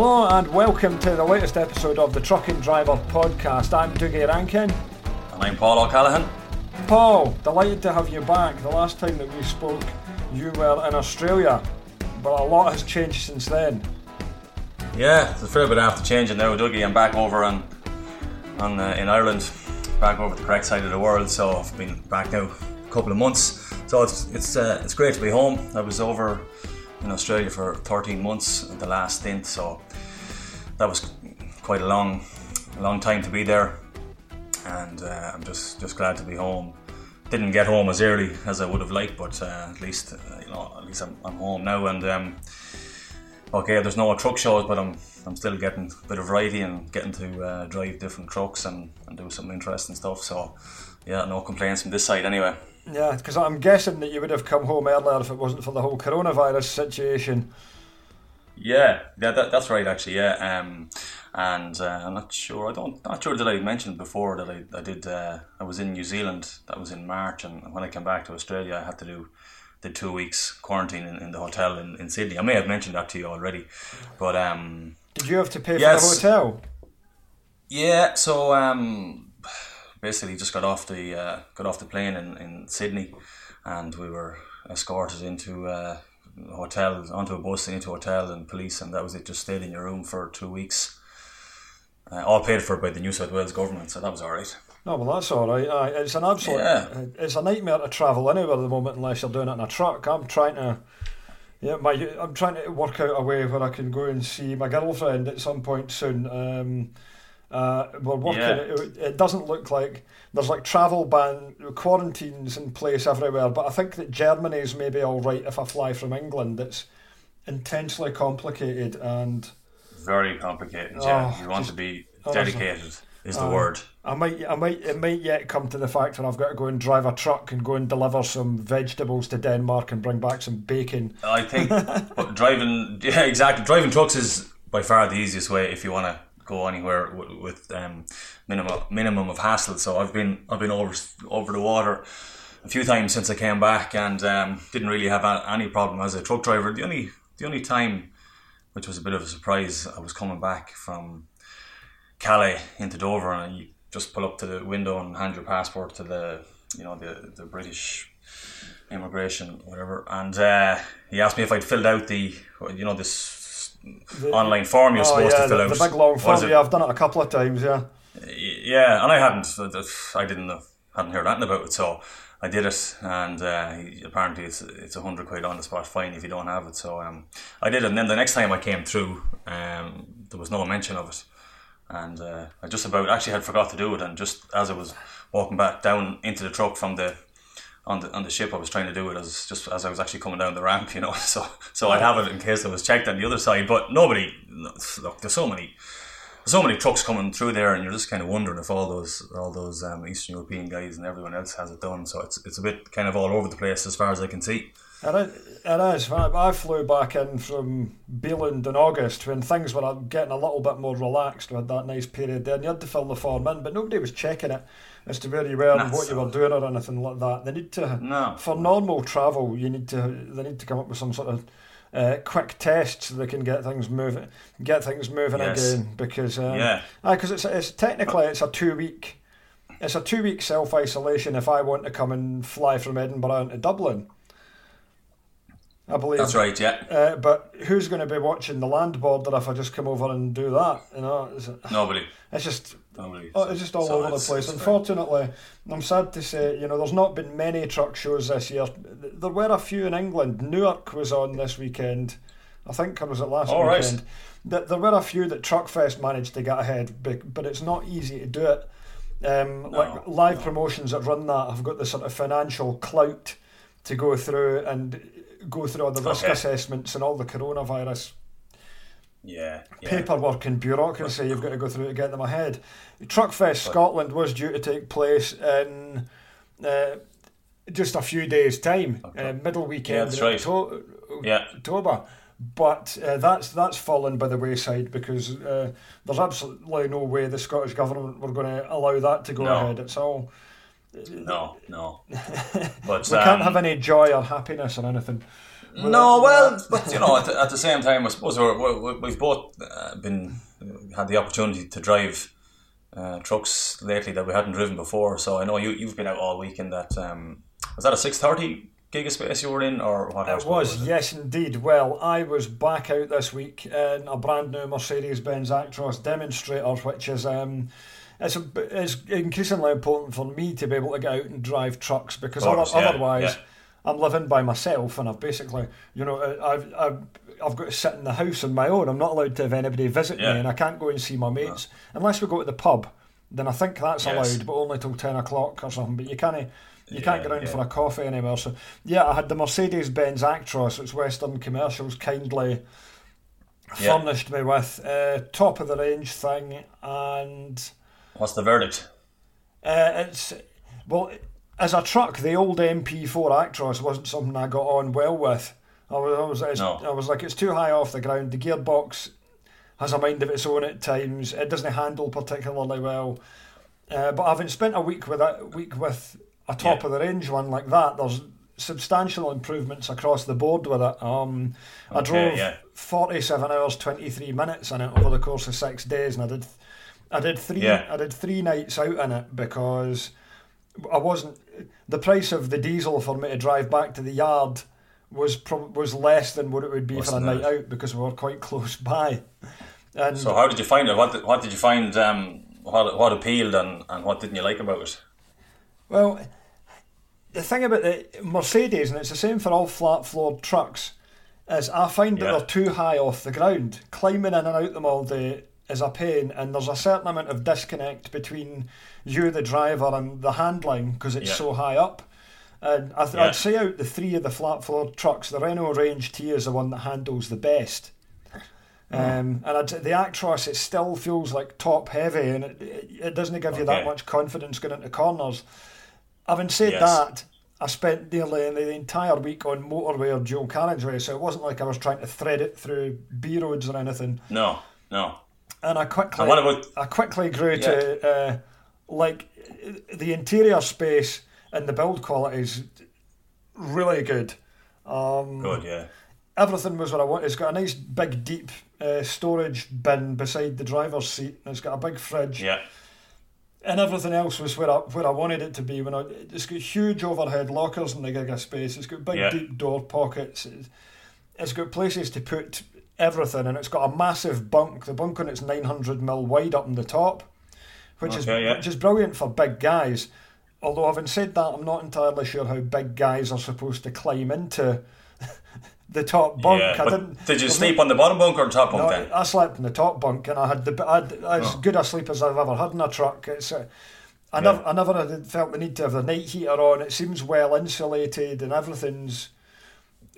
Hello and welcome to the latest episode of the Trucking Driver podcast. I'm Dougie Rankin. And I'm Paul O'Callaghan. Paul, delighted to have you back. The last time that we spoke, you were in Australia, but a lot has changed since then. Yeah, it's a fair bit after changing now, Dougie. I'm back over on, on uh, in Ireland, back over the correct side of the world. So I've been back now a couple of months. So it's it's uh, it's great to be home. I was over in Australia for 13 months, the last stint. So that was quite a long, long time to be there, and uh, I'm just just glad to be home. Didn't get home as early as I would have liked, but uh, at least uh, you know at least I'm, I'm home now. And um, okay, there's no truck shows, but I'm I'm still getting a bit of variety and getting to uh, drive different trucks and, and do some interesting stuff. So yeah, no complaints from this side anyway. Yeah, because I'm guessing that you would have come home earlier if it wasn't for the whole coronavirus situation. Yeah, yeah, that, that's right. Actually, yeah. Um, and uh, I'm not sure. I don't not sure that I mentioned before that I, I did. Uh, I was in New Zealand. That was in March, and when I came back to Australia, I had to do the two weeks quarantine in, in the hotel in, in Sydney. I may have mentioned that to you already, but um, did you have to pay yes, for the hotel? Yeah. So um, basically just got off the uh, got off the plane in, in Sydney, and we were escorted into uh, hotel, onto a bus, into a hotel, and police, and that was it. Just stayed in your room for two weeks, uh, all paid for by the New South Wales government, so that was all right. No, well, that's all right. It's an absolute. Yeah. It's a nightmare to travel anywhere at the moment unless you're doing it in a truck. I'm trying to. Yeah, my I'm trying to work out a way where I can go and see my girlfriend at some point soon. Um, uh, we're working. Yeah. It, it, doesn't look like there's like travel ban quarantines in place everywhere, but I think that Germany's maybe all right if I fly from England. It's intensely complicated and very complicated. Yeah, oh, you want just, to be dedicated. Honestly, is the uh, word. I might, I might, it might yet come to the fact where I've got to go and drive a truck and go and deliver some vegetables to Denmark and bring back some bacon. I think driving, yeah, exactly. Driving trucks is by far the easiest way if you want to go anywhere with, with um, minimum minimum of hassle. So I've been I've been over over the water a few times since I came back and um, didn't really have any problem as a truck driver. The only the only time, which was a bit of a surprise, I was coming back from Calais into Dover and you just pull up to the window and hand your passport to the you know the the British immigration whatever and uh, he asked me if I'd filled out the you know this the, online form you're oh, supposed yeah, to fill the, out. The big long form. Yeah, I've done it a couple of times. Yeah. Yeah, and I hadn't. I didn't hadn't heard anything about it, so I did it, and uh, apparently it's it's a hundred quid on the spot fine if you don't have it. So um, I did it, and then the next time I came through, um, there was no mention of it, and uh, I just about actually had forgot to do it, and just as I was walking back down into the truck from the on the on the ship I was trying to do it as just as I was actually coming down the ramp, you know. So so I'd have it in case I was checked on the other side. But nobody look, there's so many so many trucks coming through there, and you're just kind of wondering if all those all those um, Eastern European guys and everyone else has it done. So it's it's a bit kind of all over the place as far as I can see. It is. It is. I flew back in from Bieland in August when things were getting a little bit more relaxed. We had that nice period there, and you had to fill the form in, but nobody was checking it as to where you were and what you were doing or anything like that. They need to no. for normal travel. You need to they need to come up with some sort of uh, quick test so they can get things moving, get things moving yes. again. Because um, yeah, because it's it's technically it's a two week, it's a two week self isolation. If I want to come and fly from Edinburgh into Dublin. I believe that's right. Yeah. Uh, but who's going to be watching the land border if I just come over and do that? You know, nobody. It's just Nobody. Oh, it's just all so over the place. Unfortunately, I'm sad to say, you know, there's not been many truck shows this year. There were a few in England. Newark was on this weekend. I think, or was it last all weekend? Right. There were a few that Truckfest managed to get ahead, but it's not easy to do it. Um, no, like live no. promotions that run that have got the sort of financial clout to go through and go through all the risk okay. assessments and all the coronavirus yeah, yeah, paperwork and bureaucracy you've got to go through to get them ahead. Truckfest Scotland was due to take place in uh, just a few days' time, okay. uh, middle weekend yeah, in right. yeah. October. But uh, that's that's fallen by the wayside because uh, there's absolutely no way the Scottish government were going to allow that to go no. ahead. It's all no, no. But we um, can't have any joy or happiness or anything. no, well, but you know, at the, at the, same time, I suppose we have both uh, been had the opportunity to drive uh, trucks lately that we hadn't driven before. So I know you you've been out all week in that. Um, was that a six thirty Gigaspace you were in, or what? It was, was it? yes, indeed. Well, I was back out this week in a brand new Mercedes Benz Actros demonstrator, which is um, it's, a, it's increasingly important for me to be able to get out and drive trucks because course, other, yeah, otherwise. Yeah. I'm living by myself, and I've basically, you know, I've, I've I've got to sit in the house on my own. I'm not allowed to have anybody visit yeah. me, and I can't go and see my mates no. unless we go to the pub. Then I think that's yes. allowed, but only till ten o'clock or something. But you can't you can't get around yeah. for a coffee anymore. So yeah, I had the Mercedes Benz Actros, which Western Commercials kindly furnished me with, uh, top of the range thing, and what's the verdict? Uh, it's well, as a truck, the old MP4 Actros wasn't something I got on well with. I was, I was, no. I was like, it's too high off the ground. The gearbox has a mind of its own at times. It doesn't handle particularly well. Uh, but having spent a week with a week with a top yeah. of the range one like that, there's substantial improvements across the board with it. Um, okay, I drove yeah. 47 hours 23 minutes in it over the course of six days, and I did I did three yeah. I did three nights out in it because I wasn't the price of the diesel for me to drive back to the yard was was less than what it would be What's for a night out because we were quite close by. And so how did you find it? What did, what did you find? Um, what what appealed and, and what didn't you like about it? Well, the thing about the Mercedes, and it's the same for all flat floored trucks, is I find that yeah. they're too high off the ground. Climbing in and out them all day is a pain, and there's a certain amount of disconnect between you, the driver, and the handling because it's yeah. so high up. And I would say out the three of the flat floor trucks, the Renault Range T is the one that handles the best. Mm. Um, and I'd, the Actros, it still feels like top heavy, and it, it, it doesn't give okay. you that much confidence going into corners. Having said yes. that, I spent nearly the entire week on motorway or dual carriageway, so it wasn't like I was trying to thread it through B roads or anything. No, no. And I quickly, and about, I quickly grew yeah. to uh, like the interior space and the build quality is really good. Um, good, yeah. Everything was what I want. It's got a nice big deep uh, storage bin beside the driver's seat. It's got a big fridge. Yeah and everything else was where I where I wanted it to be. When I, it's got huge overhead lockers in the Giga space. It's got big yeah. deep door pockets. It's, it's got places to put everything, and it's got a massive bunk. The bunk on it's nine hundred mil wide up in the top, which okay, is yeah. which is brilliant for big guys. Although having said that, I'm not entirely sure how big guys are supposed to climb into the top bunk. Yeah, I didn't. Did you sleep on the bottom bunk or top bunk no, then? I slept in the top bunk, and I had the I had as oh. good a sleep as I've ever had in a truck. It's. Uh, I yeah. never, I never felt the need to have the night heater on. It seems well insulated and everything's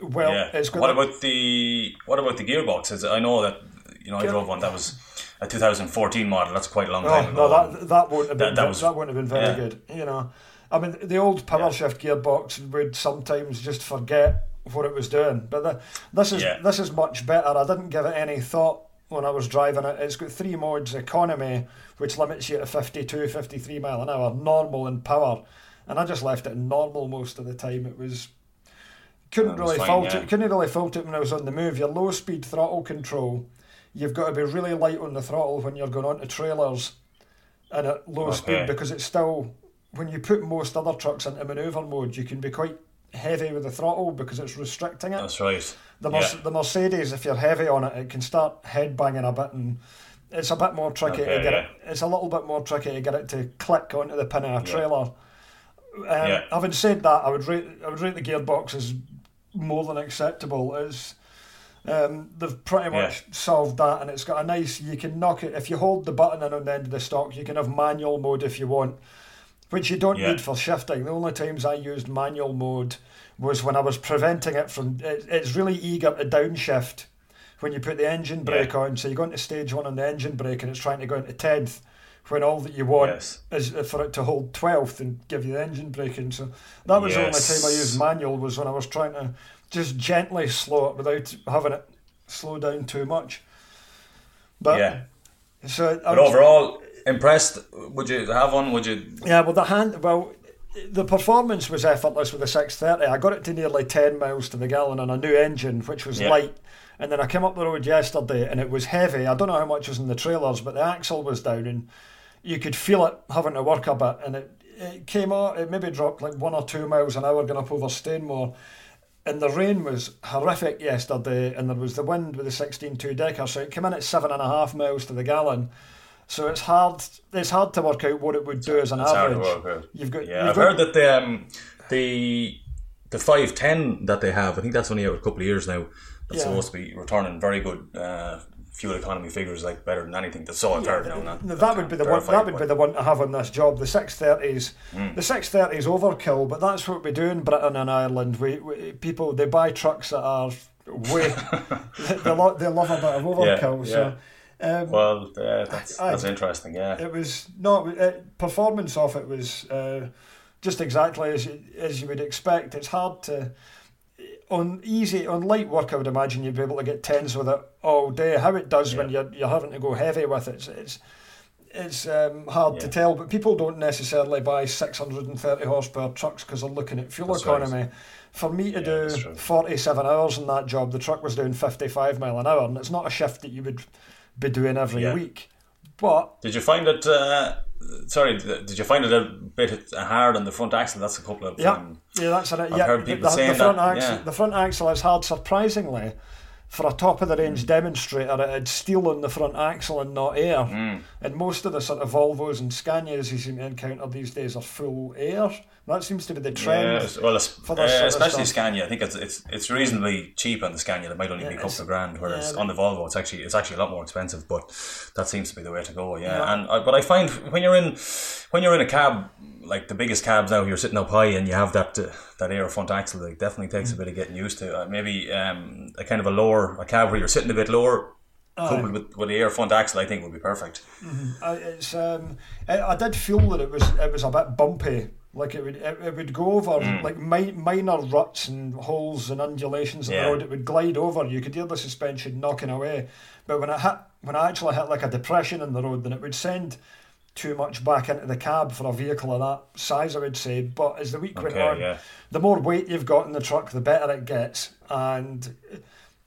well. Yeah. What about the what about the gearboxes? I know that you know I drove one that was a 2014 model. That's quite a long oh, time oh, ago. No, that that wouldn't have been that, that, was, that wouldn't have been very yeah. good. You know, I mean, the old power shift gearbox would sometimes just forget what it was doing. But the, this is yeah. this is much better. I didn't give it any thought when I was driving it. It's got three modes: economy, which limits you to 52, 53 mile an hour, normal and power. And I just left it normal most of the time. It was couldn't really fine, fault yeah. it. Couldn't really fault it when I was on the move. Your low speed throttle control, you've got to be really light on the throttle when you're going onto trailers and at low okay. speed because it's still when you put most other trucks into manoeuvre mode, you can be quite heavy with the throttle because it's restricting it. That's right. The, yeah. the Mercedes, if you're heavy on it, it can start head banging a bit, and it's a bit more tricky okay, to get yeah. it. It's a little bit more tricky to get it to click onto the pin of a trailer. Yeah. Um, yeah. Having said that, I would rate I would rate the gearbox as more than acceptable. It's um, they've pretty much yeah. solved that, and it's got a nice. You can knock it if you hold the button in on the end of the stock. You can have manual mode if you want which you don't yeah. need for shifting. The only times I used manual mode was when I was preventing it from. It, it's really eager to downshift when you put the engine brake yeah. on. So you go into stage one on the engine brake and it's trying to go into 10th when all that you want yes. is uh, for it to hold 12th and give you the engine braking. So that was yes. the only time I used manual was when I was trying to just gently slow it without having it slow down too much. But yeah. So but overall, impressed? Would you have one? Would you? Yeah, well, the hand. Well, the performance was effortless with the 630. I got it to nearly 10 miles to the gallon on a new engine, which was yeah. light. And then I came up the road yesterday and it was heavy. I don't know how much was in the trailers, but the axle was down and you could feel it having to work a bit. And it, it came out, it maybe dropped like one or two miles an hour going up over Stainmore. And the rain was horrific yesterday, and there was the wind with the 16.2 decker, so it came in at seven and a half miles to the gallon so it's hard. It's hard to work out what it would do as an it's average. You've got. Yeah, you've I've got, heard that the um, the the five ten that they have. I think that's only out a couple of years now. That's yeah. supposed to be returning very good uh, fuel economy figures, like better than anything that's yeah, now. Not, that, that would be the one. That would be the one to have on this job. The six thirties. Mm. The six thirties overkill, but that's what we do in Britain and Ireland. We, we people they buy trucks that are way they, they, lo- they love a bit of overkill. Yeah, so um, well, yeah, that's, I, that's interesting. Yeah, it was no it, performance of it was uh, just exactly as you, as you would expect. It's hard to on easy on light work. I would imagine you'd be able to get tens with it all day. How it does yeah. when you're you're having to go heavy with it, it's it's, it's um, hard yeah. to tell. But people don't necessarily buy six hundred and thirty horsepower trucks because they're looking at fuel that's economy. Right. For me to yeah, do 47 hours in that job, the truck was doing 55 mile an hour, and it's not a shift that you would be doing every week. But did you find it? Uh, sorry, did you find it a bit hard on the front axle? That's a couple of yeah, um, yeah, that's it. I've yeah, heard people the, saying the front that, axle, yeah. the front axle is hard. Surprisingly, for a top of the range mm. demonstrator, it had steel on the front axle and not air. Mm. And most of the sort of Volvos and Scanias you seem to encounter these days are full air. That seems to be the trend. Yeah, well, for uh, especially Scania. I think it's it's it's reasonably cheap on the Scania. It might only yeah, be a couple of grand, whereas yeah, on the Volvo, it's actually it's actually a lot more expensive. But that seems to be the way to go. Yeah, and uh, but I find when you're in when you're in a cab like the biggest cabs now, you're sitting up high and you have that uh, that air front axle. It definitely takes a bit of getting used to. Uh, maybe um, a kind of a lower a cab where you're sitting a bit lower coupled with, with the air front axle, I think would be perfect. Mm-hmm. I, it's um, I, I, did feel that it was it was a bit bumpy like it would, it, it would go over mm. like mi- minor ruts and holes and undulations in yeah. the road. It would glide over. You could hear the suspension knocking away. But when it hit, when I actually hit like a depression in the road, then it would send too much back into the cab for a vehicle of that size. I would say. But as the week okay, went on, yeah. the more weight you've got in the truck, the better it gets. And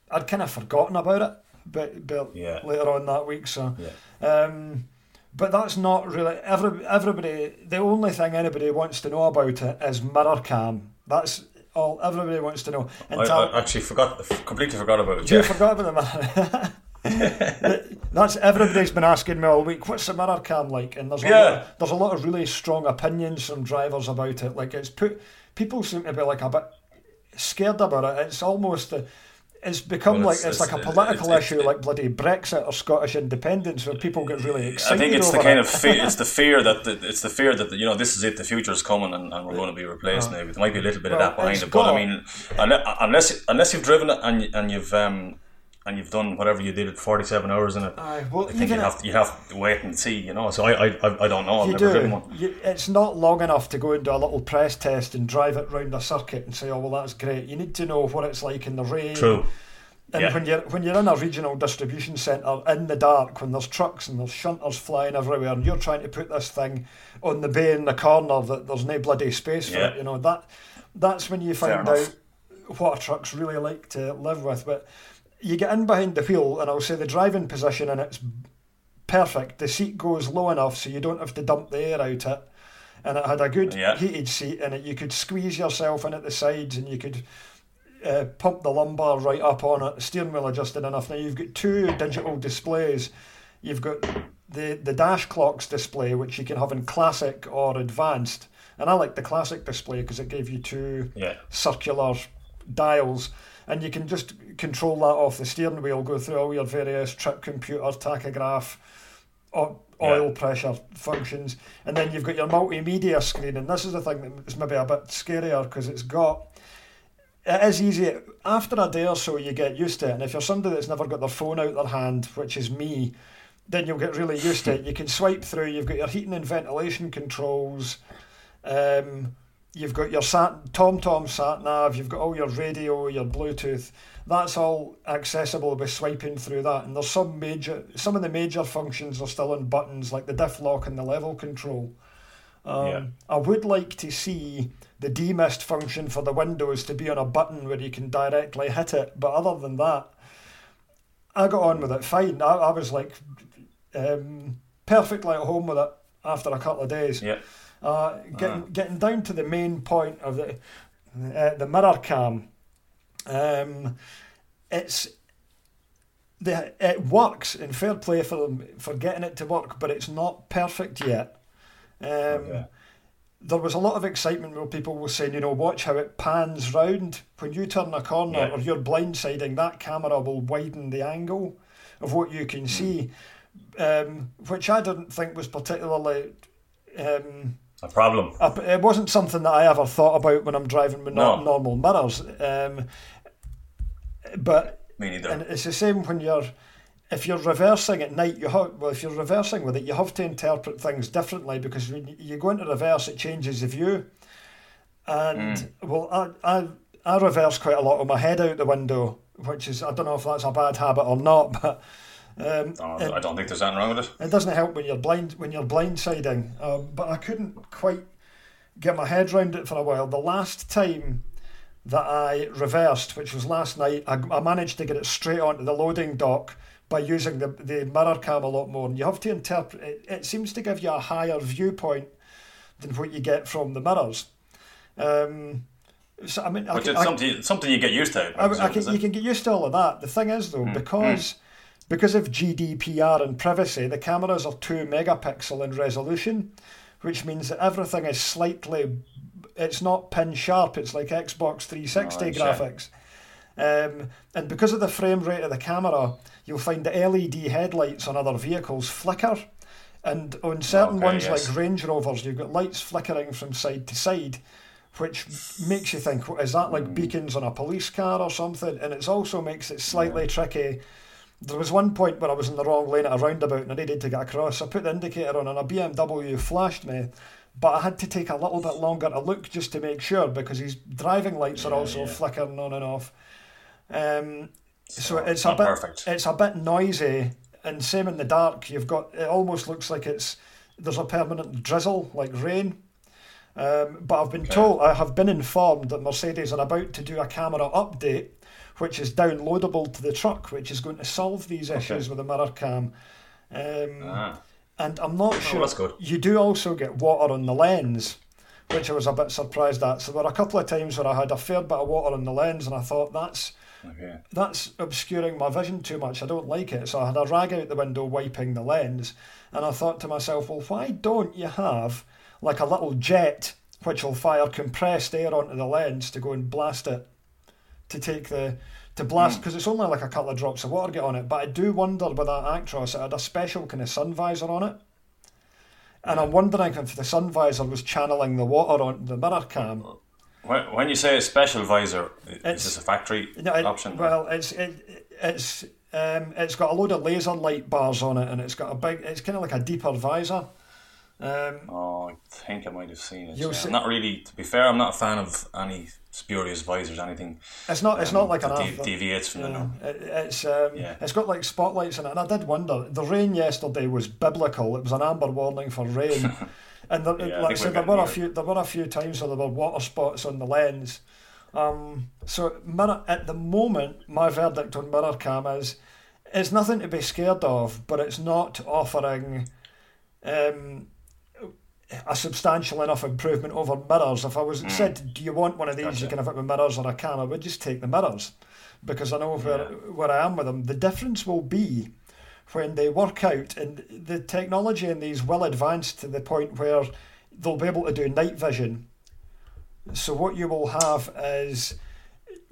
I'd kind of forgotten about it, but, but yeah. later on that week. So. Um, but that's not really every, everybody. The only thing anybody wants to know about it is mirror cam. That's all everybody wants to know. And I, I actually forgot, completely forgot about it. You forgot about the mirror. That's everybody's been asking me all week. What's the mirror cam like? And there's a yeah. lot, there's a lot of really strong opinions from drivers about it. Like it's put people seem to be like a bit scared about it. It's almost it's become well, it's, like it's, it's, like a political it's, issue, like bloody Brexit or Scottish independence, where people get really excited. I think it's the kind it. of fear, it's the fear that the, it's the fear that the, you know this is it, the future is coming, and, and we're going to be replaced now. There might be a little bit well, of that behind it, but I mean, unless unless you've driven it and and you've um, and you've done whatever you did at 47 hours in it, uh, well, I think you have, to, you have to wait and see, you know. So I I, I don't know. I've you never do. one. You, it's not long enough to go and do a little press test and drive it round a circuit and say, oh, well, that's great. You need to know what it's like in the rain. True. And yeah. when you're when you're in a regional distribution centre in the dark, when there's trucks and there's shunters flying everywhere, and you're trying to put this thing on the bay in the corner that there's no bloody space for it, you know that that's when you find out what a truck's really like to live with. But you get in behind the wheel, and I'll say the driving position and it's perfect. The seat goes low enough so you don't have to dump the air out it, and it had a good yeah. heated seat in it. You could squeeze yourself in at the sides, and you could uh, pump the lumbar right up on it, the steering wheel adjusted enough. Now you've got two digital displays. You've got the, the dash clocks display, which you can have in classic or advanced. And I like the classic display because it gave you two yeah. circular dials. And you can just control that off the steering wheel, go through all your various trip computer, tachograph, oil yeah. pressure functions. And then you've got your multimedia screen. And this is the thing that is maybe a bit scarier because it's got it is easy. After a day or so, you get used to it. And if you're somebody that's never got their phone out their hand, which is me, then you'll get really used to it. You can swipe through. You've got your heating and ventilation controls. Um, you've got your sat Tom Tom sat nav. You've got all your radio, your Bluetooth. That's all accessible by swiping through that. And there's some major, some of the major functions are still in buttons, like the diff lock and the level control Um, yeah. I would like to see the demist function for the windows to be on a button where you can directly hit it. But other than that, I got on with it fine. I, I was like um, perfectly at home with it after a couple of days. Yeah. Uh, getting uh. getting down to the main point of the uh, the mirror cam. Um, it's the it works in fair play for them for getting it to work, but it's not perfect yet. Um, okay. There was a lot of excitement where people were saying, you know, watch how it pans round when you turn a corner yeah. or you're blindsiding. That camera will widen the angle of what you can hmm. see, um, which I didn't think was particularly um, a problem. it wasn't something that I ever thought about when I'm driving with no. normal mirrors. Um, but me neither. And it's the same when you're if you're reversing at night. You have well, if you're reversing with it, you have to interpret things differently because when you go into reverse, it changes the view. And mm. well, I, I I reverse quite a lot with my head out the window, which is I don't know if that's a bad habit or not, but um, oh, I don't think there's anything wrong with it. It doesn't help when you're blind when you're blindsiding. Um, but I couldn't quite get my head around it for a while. The last time that I reversed, which was last night, I, I managed to get it straight onto the loading dock by using the the mirror cam a lot more. And you have to interpret. It, it seems to give you a higher viewpoint than what you get from the mirrors. Um, so, I mean, Which I, is something, something you get used to. I, I, can, you can get used to all of that. The thing is, though, mm. because because of GDPR and privacy, the cameras are 2 megapixel in resolution, which means that everything is slightly, it's not pin sharp, it's like Xbox 360 oh, graphics. Um, and because of the frame rate of the camera, you'll find the LED headlights on other vehicles flicker. And on certain okay, ones yes. like Range Rovers, you've got lights flickering from side to side, which makes you think, is that like mm. beacons on a police car or something? And it also makes it slightly yeah. tricky there was one point where I was in the wrong lane at a roundabout and I needed to get across. I put the indicator on and a BMW flashed me, but I had to take a little bit longer to look just to make sure because his driving lights are also yeah. flickering on and off. Um, so, so, it's a bit perfect. it's a bit noisy and same in the dark. You've got it almost looks like it's there's a permanent drizzle like rain. Um, but I've been okay. told I have been informed that Mercedes are about to do a camera update which is downloadable to the truck, which is going to solve these okay. issues with the mirror cam. Um, ah. And I'm not oh, sure. You do also get water on the lens, which I was a bit surprised at. So there were a couple of times where I had a fair bit of water on the lens, and I thought that's okay. that's obscuring my vision too much. I don't like it. So I had a rag out the window wiping the lens, and I thought to myself, well, why don't you have like a little jet which will fire compressed air onto the lens to go and blast it to take the to blast because mm. it's only like a couple of drops of water get on it. But I do wonder with that Actros, it had a special kind of sun visor on it. And I'm wondering if the sun visor was channeling the water on the mirror cam. When you say a special visor, it's, is this a factory no, it, option? Well, it's it, it's um, it's got a load of laser light bars on it, and it's got a big. It's kind of like a deeper visor. Um, oh, I think I might have seen it. Yeah. See, not really. To be fair, I'm not a fan of any spurious visors, anything. It's not. It's um, not like an de- deviates from yeah, the norm. It, it's um, yeah. It's got like spotlights in it, and I did wonder. The rain yesterday was biblical. It was an amber warning for rain, and there, yeah, like I said, there were a few. There were a few times where there were water spots on the lens. Um, so mirror, at the moment, my verdict on mirror cam is it's nothing to be scared of, but it's not offering. Um, a substantial enough improvement over mirrors. If I was mm. said, "Do you want one of these?" Gotcha. You can have it with mirrors or a cam. I would just take the mirrors because I know where yeah. where I am with them. The difference will be when they work out, and the technology in these will advance to the point where they'll be able to do night vision. So what you will have is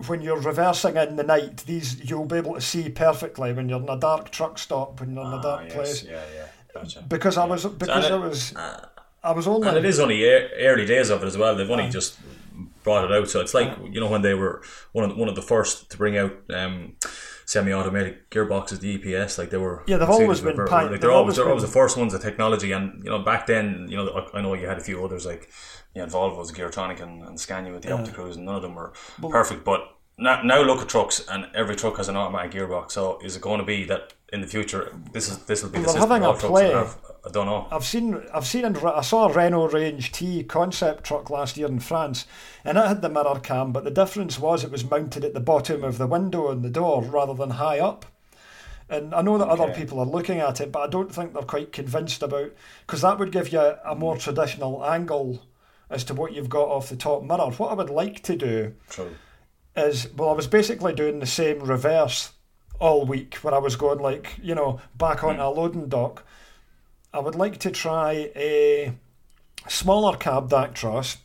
when you're reversing in the night, these you'll be able to see perfectly when you're in a dark truck stop, when you're in a ah, dark yes. place. Yeah, yeah. Gotcha. Because I was because so I was. Uh, I was only. And it is only early days of it as well. They've only just brought it out, so it's like you know when they were one of the, one of the first to bring out um, semi-automatic gearboxes, the EPS. Like they were. Yeah, they've always been. Like they're always, they're always the first ones of technology, and you know back then, you know, I know you had a few others like you had Volvo's Geartronic and, and Scania with the yeah. Opticruise, and none of them were well, perfect. But now, now look at trucks, and every truck has an automatic gearbox. So is it going to be that in the future this is this will be the system having a play. Have, I don't know. I've seen I've seen I saw a Renault Range T concept truck last year in France, and it had the mirror cam, but the difference was it was mounted at the bottom of the window and the door rather than high up. And I know that okay. other people are looking at it, but I don't think they're quite convinced about because that would give you a more traditional angle as to what you've got off the top mirror. What I would like to do True. is well, I was basically doing the same reverse all week where I was going like you know back onto mm. a loading dock. I would like to try a smaller cab Actros,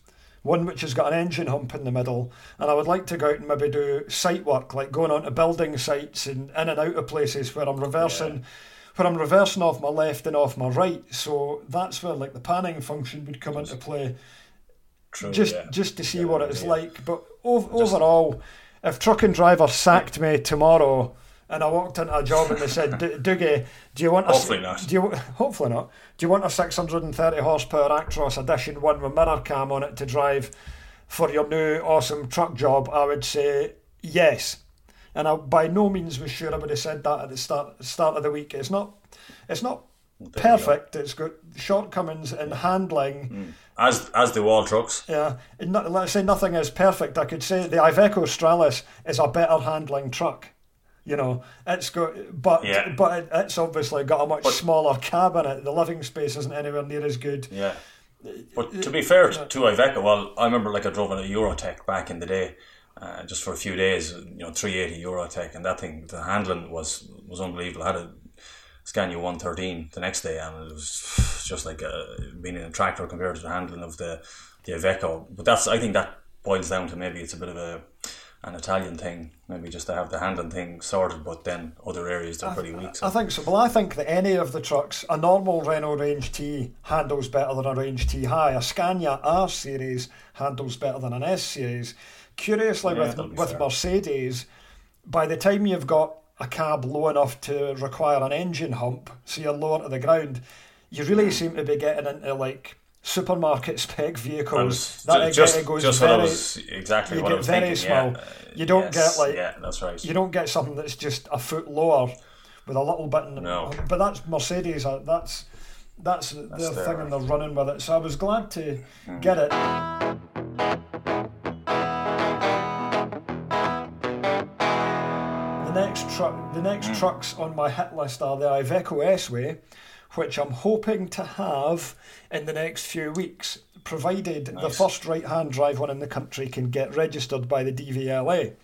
one which has got an engine hump in the middle, and I would like to go out and maybe do site work, like going onto building sites and in and out of places where I'm reversing. Yeah. Where I'm reversing off my left and off my right, so that's where like the panning function would come into play. True, just yeah. just to see yeah, what it's like. But ov- overall, if truck and driver sacked me tomorrow, and I walked into a job and they said, Dougie, do you want a hopefully not? Do you hopefully not? Do you want a 630 horsepower Actros Edition one with mirror cam on it to drive for your new awesome truck job? I would say yes, and I by no means was sure I would have said that at the start start of the week. It's not, it's not there perfect. It's got shortcomings in handling. Mm. As as the wall trucks. Yeah, let's say nothing is perfect. I could say the Iveco Stralis is a better handling truck you know, it's got, but yeah. but it, it's obviously got a much but, smaller cab in it. The living space isn't anywhere near as good. Yeah. But to be fair to, to Iveco, well, I remember like I drove in a Eurotech back in the day, uh, just for a few days. You know, three eighty Eurotech, and that thing, the handling was was unbelievable. I had a Scania one thirteen the next day, and it was just like uh, being in a tractor compared to the handling of the the Iveco. But that's I think that boils down to maybe it's a bit of a an Italian thing, maybe just to have the handling thing sorted, but then other areas they're pretty weak. So. I think so. Well, I think that any of the trucks, a normal Renault Range T handles better than a Range T High. A Scania R Series handles better than an S Series. Curiously, yeah, with, with Mercedes, by the time you've got a cab low enough to require an engine hump, so you're lower to the ground, you really mm. seem to be getting into like supermarket spec vehicles. That just, goes just very, was exactly you what get I was very thinking. small. Yeah. You don't yes, get like yeah, that's right. You don't get something that's just a foot lower with a little bit. In, no, but that's Mercedes. Uh, that's that's, that's their thing, and they're running with it. So I was glad to mm. get it. The next truck, the next mm. trucks on my hit list are the Iveco S-Way, which I'm hoping to have in the next few weeks, provided nice. the first right hand drive one in the country can get registered by the DVLA.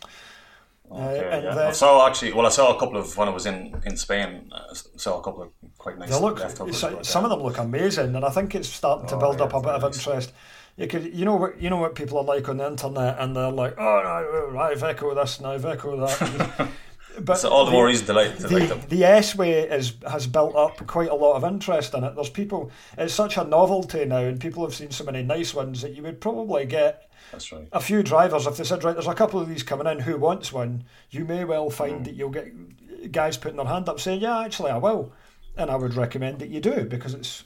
Okay, uh, yeah. Then, I saw actually. Well, I saw a couple of when I was in in Spain. I uh, saw a couple of quite nice. They look. So, some of them look amazing, and I think it's starting to oh, build yeah, up a bit nice. of interest. You could, you know what, you know what people are like on the internet, and they're like, "Oh, Iveco this and Iveco that." But so all the, the more reason to like, to the, like them. The S way is has built up quite a lot of interest in it. There's people. It's such a novelty now, and people have seen so many nice ones that you would probably get. That's right. A few drivers, if they said, right, there's a couple of these coming in, who wants one? You may well find mm. that you'll get guys putting their hand up saying, yeah, actually, I will. And I would recommend that you do because it's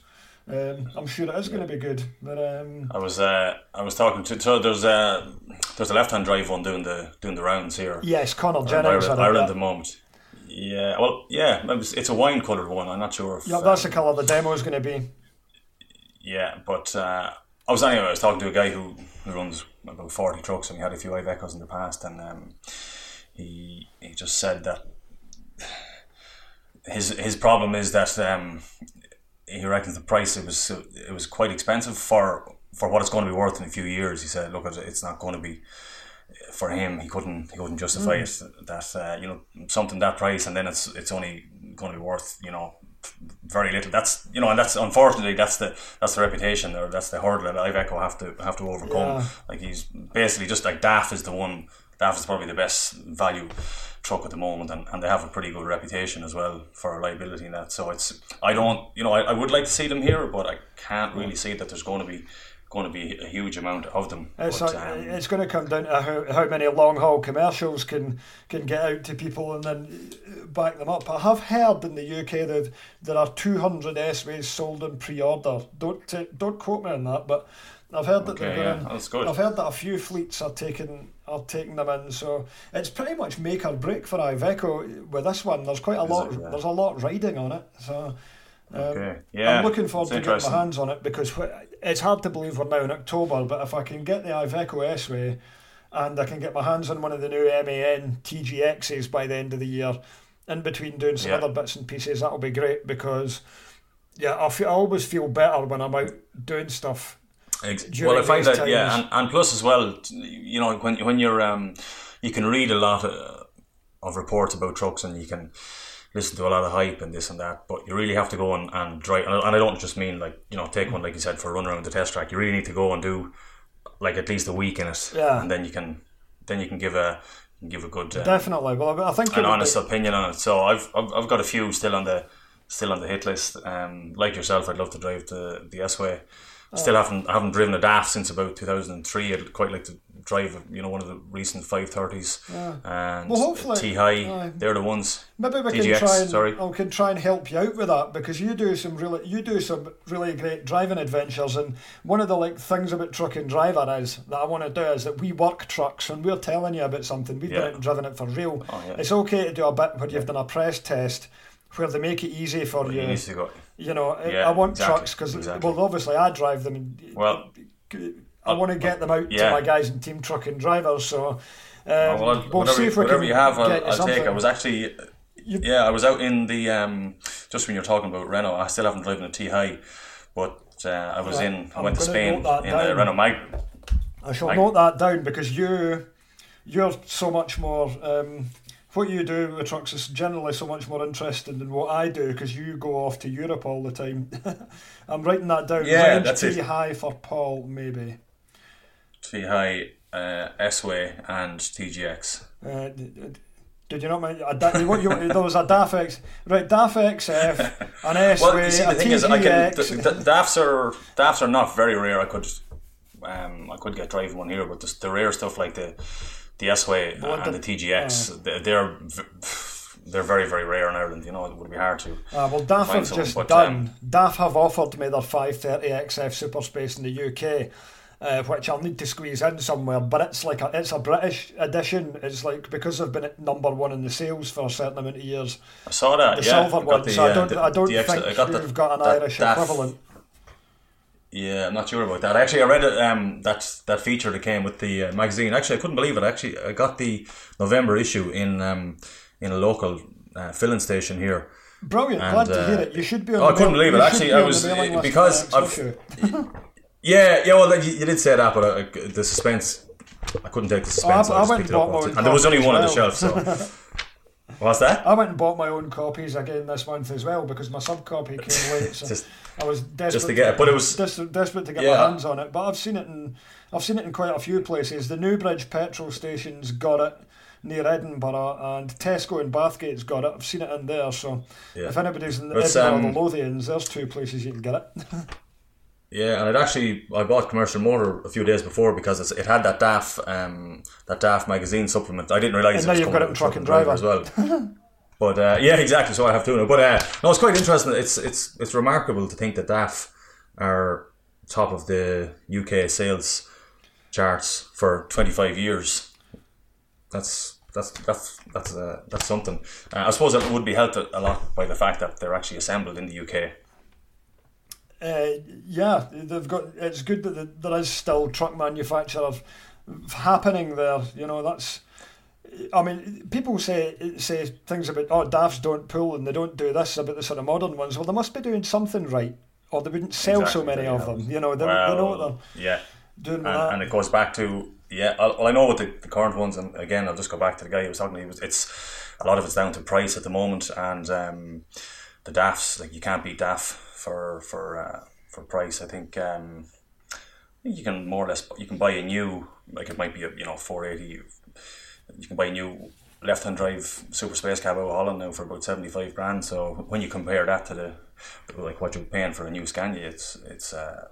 um, I'm sure it is going to be good. But um, I was uh, I was talking to so there's a there's a left hand drive one doing the doing the rounds here. Yes, Connor Jennings. Ireland, Ireland at the moment. Yeah, well, yeah, it's a wine coloured one. I'm not sure. If, yeah, that's um, the colour the demo is going to be. Yeah, but uh, I was anyway. I was talking to a guy who, who runs about forty trucks, and he had a few Ivecos in the past, and um, he he just said that his his problem is that um, he reckons the price it was it was quite expensive for for what it's going to be worth in a few years. He said, "Look, it's not going to be." For him, he couldn't he couldn't justify mm. it that uh, you know something that price and then it's it's only going to be worth you know very little. That's you know, and that's unfortunately that's the that's the reputation or that's the hurdle that Iveco have to have to overcome. Yeah. Like he's basically just like DAF is the one. DAF is probably the best value truck at the moment, and, and they have a pretty good reputation as well for reliability in that. So it's I don't you know I, I would like to see them here, but I can't really see that there's going to be going to be a huge amount of them. It's, but, um, it's going to come down to how, how many long haul commercials can can get out to people and then back them up. I have heard in the UK that there are 200 S-Ways sold in pre-order. Don't don't quote me on that, but I've heard that okay, yeah, that's good. I've heard that a few fleets are taking are taking them in, so it's pretty much make or break for Iveco with this one. There's quite a Is lot. It, yeah. There's a lot riding on it, so Um, okay. Yeah. I'm looking forward to getting my hands on it because it's hard to believe we're now in October, but if I can get the Iveco S-Way and I can get my hands on one of the new MAN TGXs by the end of the year, in between doing some yeah. other bits and pieces, that'll be great because, yeah, I, feel, I always feel better when I'm out doing stuff. Ex- well, I find that, times. yeah, and, and plus as well, you know, when, when you're, um, you can read a lot of, of reports about trucks and you can listen to a lot of hype and this and that, but you really have to go and, and drive. And I don't just mean like you know take one like you said for a run around the test track. You really need to go and do like at least a week in it, yeah. and then you can then you can give a give a good uh, definitely. Well, I think an honest be... opinion on it. So I've, I've I've got a few still on the still on the hit list. Um, like yourself, I'd love to drive the the S way. Still haven't haven't driven a DAF since about two thousand and three. I'd quite like to drive, you know, one of the recent five thirties. Yeah. And well, hopefully, T high, they're the ones. Maybe we TGX, can try and sorry. I can try and help you out with that because you do some really you do some really great driving adventures. And one of the like things about truck and driver is that I want to do is that we work trucks and we're telling you about something. We've yeah. been driven it for real. Oh. It's okay to do a bit when you've done a press test where they make it easy for well, you. You, you know, yeah, I want exactly, trucks because exactly. well, obviously I drive them. Well, I want to get them out yeah. to my guys in team truck and drivers. So um, well, we'll whatever, see if we whatever can you have, I'll, I'll take. I was actually. Yeah, I was out in the um, just when you're talking about Renault. I still haven't driven a T high, but uh, I was right, in. I I'm went to Spain in a Renault Mag. I shall note that down because you, you're so much more. Um, what you do with trucks is generally so much more interesting than what I do because you go off to Europe all the time. I'm writing that down. Yeah, that's it. high for Paul, maybe. T high, uh, S way, and TGX. Uh, did you not mind? A, da, you, you, there was a DAF X, right? DAF XF, an S well, way, see, the a thing TGX. Is, I can, the, the, DAFs are DAFs are not very rare. I could, um, I could get driving one here, but the, the rare stuff like the the S way and the, the TGX, uh, they're they're very very rare in Ireland. You know, it would be hard to. Uh, well, DAF have just but, done. Um, DAF have offered me their 530 XF Super Space in the UK uh, which I'll need to squeeze in somewhere. But it's like a, it's a British edition. It's like because they've been at number one in the sales for a certain amount of years. I saw that. The yeah, silver one. The, so I don't. Uh, I don't think I got you've got an that, Irish that, equivalent. Yeah, I'm not sure about that. Actually, I read it. Um, that that feature that came with the uh, magazine. Actually, I couldn't believe it. Actually, I got the November issue in um, in a local uh, filling station here. Brilliant! And, Glad to hear uh, it. You should be. Oh, I couldn't believe it. Actually, I was because I've. Yeah, yeah. Well, you, you did say that, but uh, the suspense. I couldn't take the suspense. Oh, I, I, I went and bought my and there was only one on the shelf. So what's that? I went and bought my own copies again this month as well because my sub copy came late. So just, I was desperate just to get it, but it was des- desperate to get yeah. my hands on it. But I've seen it in I've seen it in quite a few places. The Newbridge petrol stations got it near Edinburgh, and Tesco in Bathgate's got it. I've seen it in there. So yeah. if anybody's in Edinburgh um, or the Lothians, there's two places you can get it. Yeah, and it actually I bought Commercial Motor a few days before because it had that DAF um, that DAF magazine supplement. I didn't realize. And now you've got it in truck and driver as well. but uh, yeah, exactly. So I have two now. But uh, no, it's quite interesting. It's it's it's remarkable to think that DAF are top of the UK sales charts for twenty five years. That's that's that's that's uh, that's something. Uh, I suppose it would be helped a lot by the fact that they're actually assembled in the UK. Uh, yeah, they've got. It's good that there is still truck manufacture happening there. You know, that's. I mean, people say say things about oh DAFs don't pull and they don't do this about the sort of modern ones. Well, they must be doing something right, or they wouldn't sell exactly, so many of them. You know, they, well, they know what they're yeah. doing. And, and, it goes back to yeah. Well, I know with the, the current ones, and again, I'll just go back to the guy who was talking. He was it's a lot of it's down to price at the moment, and um, the DAFs like you can't beat DAF for for uh, for price. I think um, you can more or less you can buy a new like it might be a you know four eighty. You can buy a new left hand drive super space cab out of Holland now for about seventy five grand. So when you compare that to the like what you're paying for a new Scania, it's it's a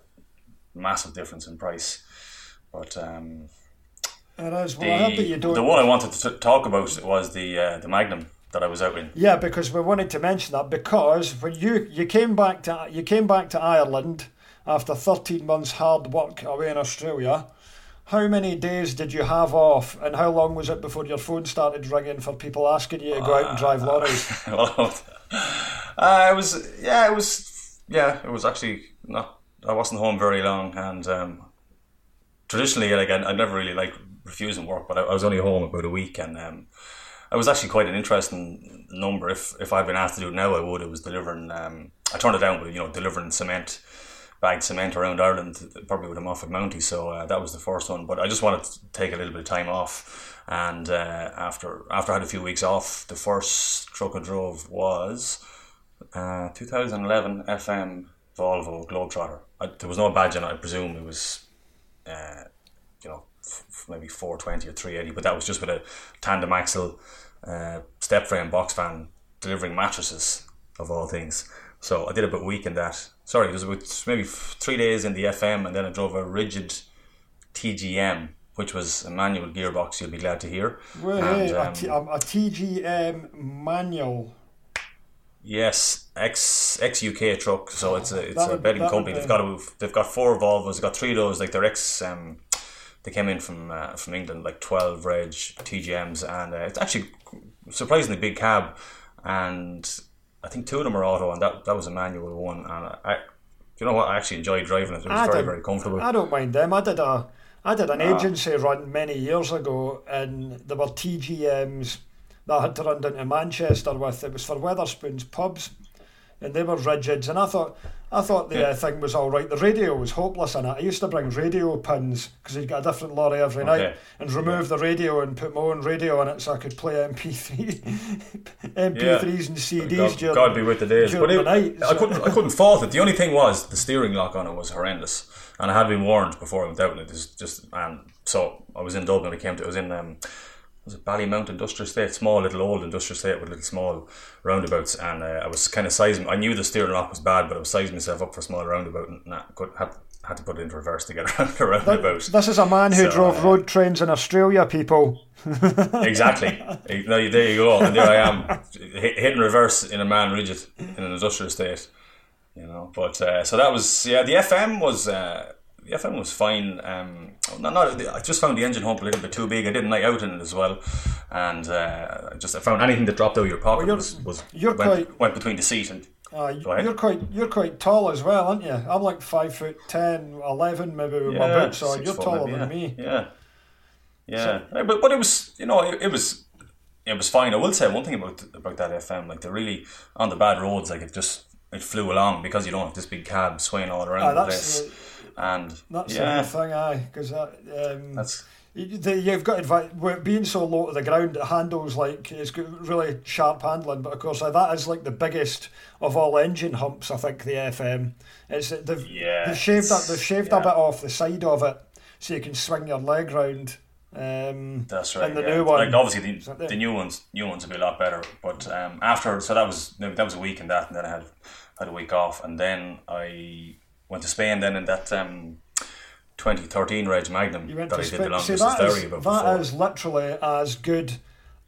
massive difference in price. But um, it is. Well, the, the one I wanted to talk about was the uh, the Magnum that I was out in. Yeah, because we wanted to mention that because when you you came back to you came back to Ireland after 13 months hard work away in Australia, how many days did you have off and how long was it before your phone started ringing for people asking you to go out and drive lorries? well, Uh, it was yeah, it was yeah, it was actually not. I wasn't home very long, and um, traditionally, like I, I never really like refusing work, but I, I, was only home about a week, and um, it was actually quite an interesting number. If if I'd been asked to do it now, I would. It was delivering. Um, I turned it down, but you know, delivering cement, bagged cement around Ireland, probably with a Moffett Mounty. So uh, that was the first one. But I just wanted to take a little bit of time off, and uh, after after I had a few weeks off, the first truck I drove was uh, 2011 FM Volvo Globetrotter. I, there was no badge on it. I presume it was, uh, you know, f- maybe 420 or 380, but that was just with a tandem axle uh, step frame box van delivering mattresses of all things. So I did about a week in that. Sorry, it was about maybe three days in the FM, and then I drove a rigid TGM, which was a manual gearbox. You'll be glad to hear. Well, and, um, a, t- a TGM manual. Yes, ex ex UK truck. So it's a it's that a betting company. They've got a, they've got four Volvos. They've got three of those. Like they're ex um, they came in from uh, from England, like twelve reg TGMs, and uh, it's actually surprisingly big cab, and I think two of them are auto, and that that was a manual one. And I, you know what, I actually enjoyed driving it. It was I very very comfortable. I don't mind them. I did a I did an ah. agency run many years ago, and there were TGMs that I had to run down to Manchester with. It was for Wetherspoons pubs and they were rigids. And I thought, I thought the yeah. uh, thing was all right. The radio was hopeless in it. I used to bring radio pins because you'd get a different lorry every okay. night and remove yeah. the radio and put my own radio on it so I could play MP3, MP3s yeah. and CDs. God, during, God be with the days. But it, night, I couldn't, I couldn't fault it. The only thing was the steering lock on it was horrendous, and I had been warned before I went out. And it was just, and so I was in Dublin. I came to, it was in. Um, was it Ballymount Industrial Estate, small little old industrial estate with little small roundabouts, and uh, I was kind of sizing. I knew the steering lock was bad, but I was sizing myself up for a small roundabout, and nah, could, had, had to put it into reverse to get around the roundabout. This is a man who so, drove uh, road trains in Australia, people. exactly. No, there you go, and there I am hitting reverse in a man rigid in an industrial estate. You know, but uh, so that was yeah. The FM was uh, the FM was fine. Um, not, not, I just found the engine hump a little bit too big. I didn't like out in it as well, and uh, just I found anything that dropped out of your pocket well, was, was you're went, quite, went between the seat and. Uh, you're quite you're quite tall as well, aren't you? I'm like five foot ten, eleven maybe with yeah, my boots on. You're taller maybe, than me. Yeah, yeah. So, but but it was you know it, it was it was fine. I will say one thing about about that FM, like they're really on the bad roads, like it just it flew along because you don't have this big cab swaying all around ah, the place. And that's yeah. the thing, aye, because that um, that's. You've got advice, being so low to the ground, it handles like it's got really sharp handling. But of course, that is like the biggest of all engine humps. I think the FM. It's they've, yeah, they've shaved that they've shaved yeah. a bit off the side of it, so you can swing your leg round. Um, That's right. And the yeah. new one, like obviously the, the new ones, new ones will be a lot better. But um, after, so that was that was a week in that, and then I had had a week off, and then I went to Spain then in that um, 2013 Reg Magnum that I did the long distance diary about That before. is literally as good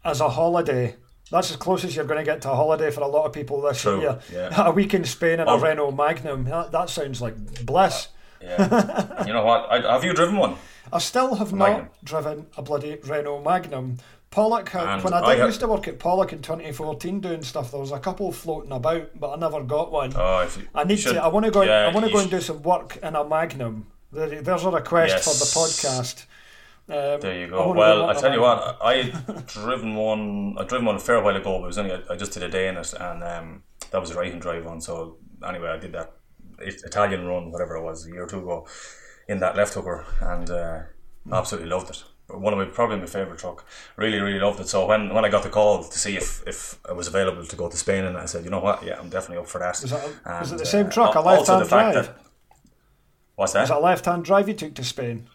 as a holiday. That's as close as you're going to get to a holiday for a lot of people this True, year. Yeah. A week in Spain in a Renault Magnum. That, that sounds like bliss. Yeah. you know what? I, have you driven one? I still have Magnum. not driven a bloody Renault Magnum. Pollock, had, when I did I used to work at Pollock in 2014 doing stuff, there was a couple floating about, but I never got one. Oh, if you, I need should, to. I want to go. Yeah, I want to go and do some work in a Magnum. There's a request yes. for the podcast. Um, there you go. Well, I tell you what, I driven one. I driven one a fair while ago, but it was only I just did a day in it, and um, that was a right hand drive one. So anyway, I did that Italian run, whatever it was, a year or two ago, in that left hooker, and uh, absolutely loved it one of my probably my favorite truck. Really, really loved it. So when, when I got the call to see if, if I was available to go to Spain, and I said, you know what, yeah, I'm definitely up for that. Was, that, and, was it the same uh, truck, a left hand drive? That, what's that? Was a left hand drive you took to Spain?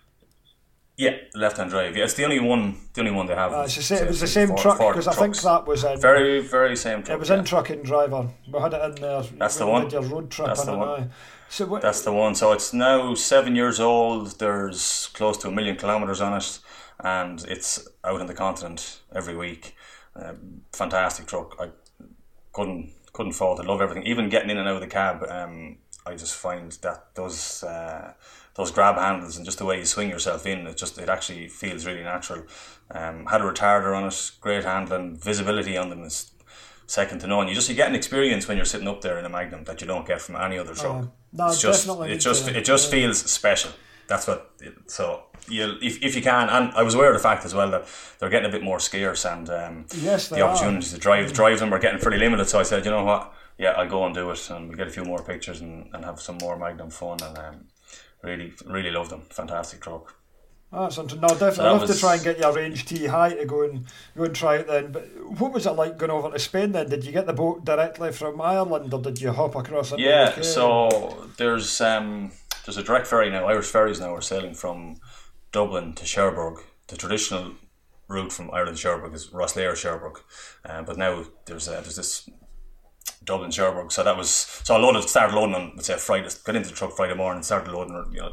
Yeah, left hand drive. Yeah, it's the only one. The only one they have. Uh, it's it was the same truck because I think that was in very, very same truck. It was yeah. in trucking driver. We had it in there. That's the one. Your road trip That's the one. So what, That's the one. So it's now seven years old. There's close to a million kilometers on it and it's out on the continent every week. Um, fantastic truck. I couldn't couldn't fault it. Love everything. Even getting in and out of the cab, um, I just find that those uh, those grab handles and just the way you swing yourself in, it just it actually feels really natural. Um, had a retarder on it, great handling, visibility on them is second to none. You just you get an experience when you're sitting up there in a Magnum that you don't get from any other truck. Uh, no, it's just it just it just feels special. That's what. So you if, if you can, and I was aware of the fact as well that they're getting a bit more scarce, and um, yes, the opportunities are. to drive drive them are getting pretty limited. So I said, you know what, yeah, I'll go and do it, and we get a few more pictures and, and have some more Magnum fun, and um, really really love them. Fantastic truck. That's interesting. No, definitely. So I'll have was... to try and get your range T high to go and go and try it then. But what was it like going over to Spain then? Did you get the boat directly from Ireland or did you hop across? Yeah, so there's um there's a direct ferry now. Irish ferries now are sailing from Dublin to Cherbourg. The traditional route from Ireland to Cherbourg is Rosslare Cherbourg, uh, but now there's uh, there's this Dublin Cherbourg. So that was so I loaded started loading on let's say Friday got into the truck Friday morning, started loading you know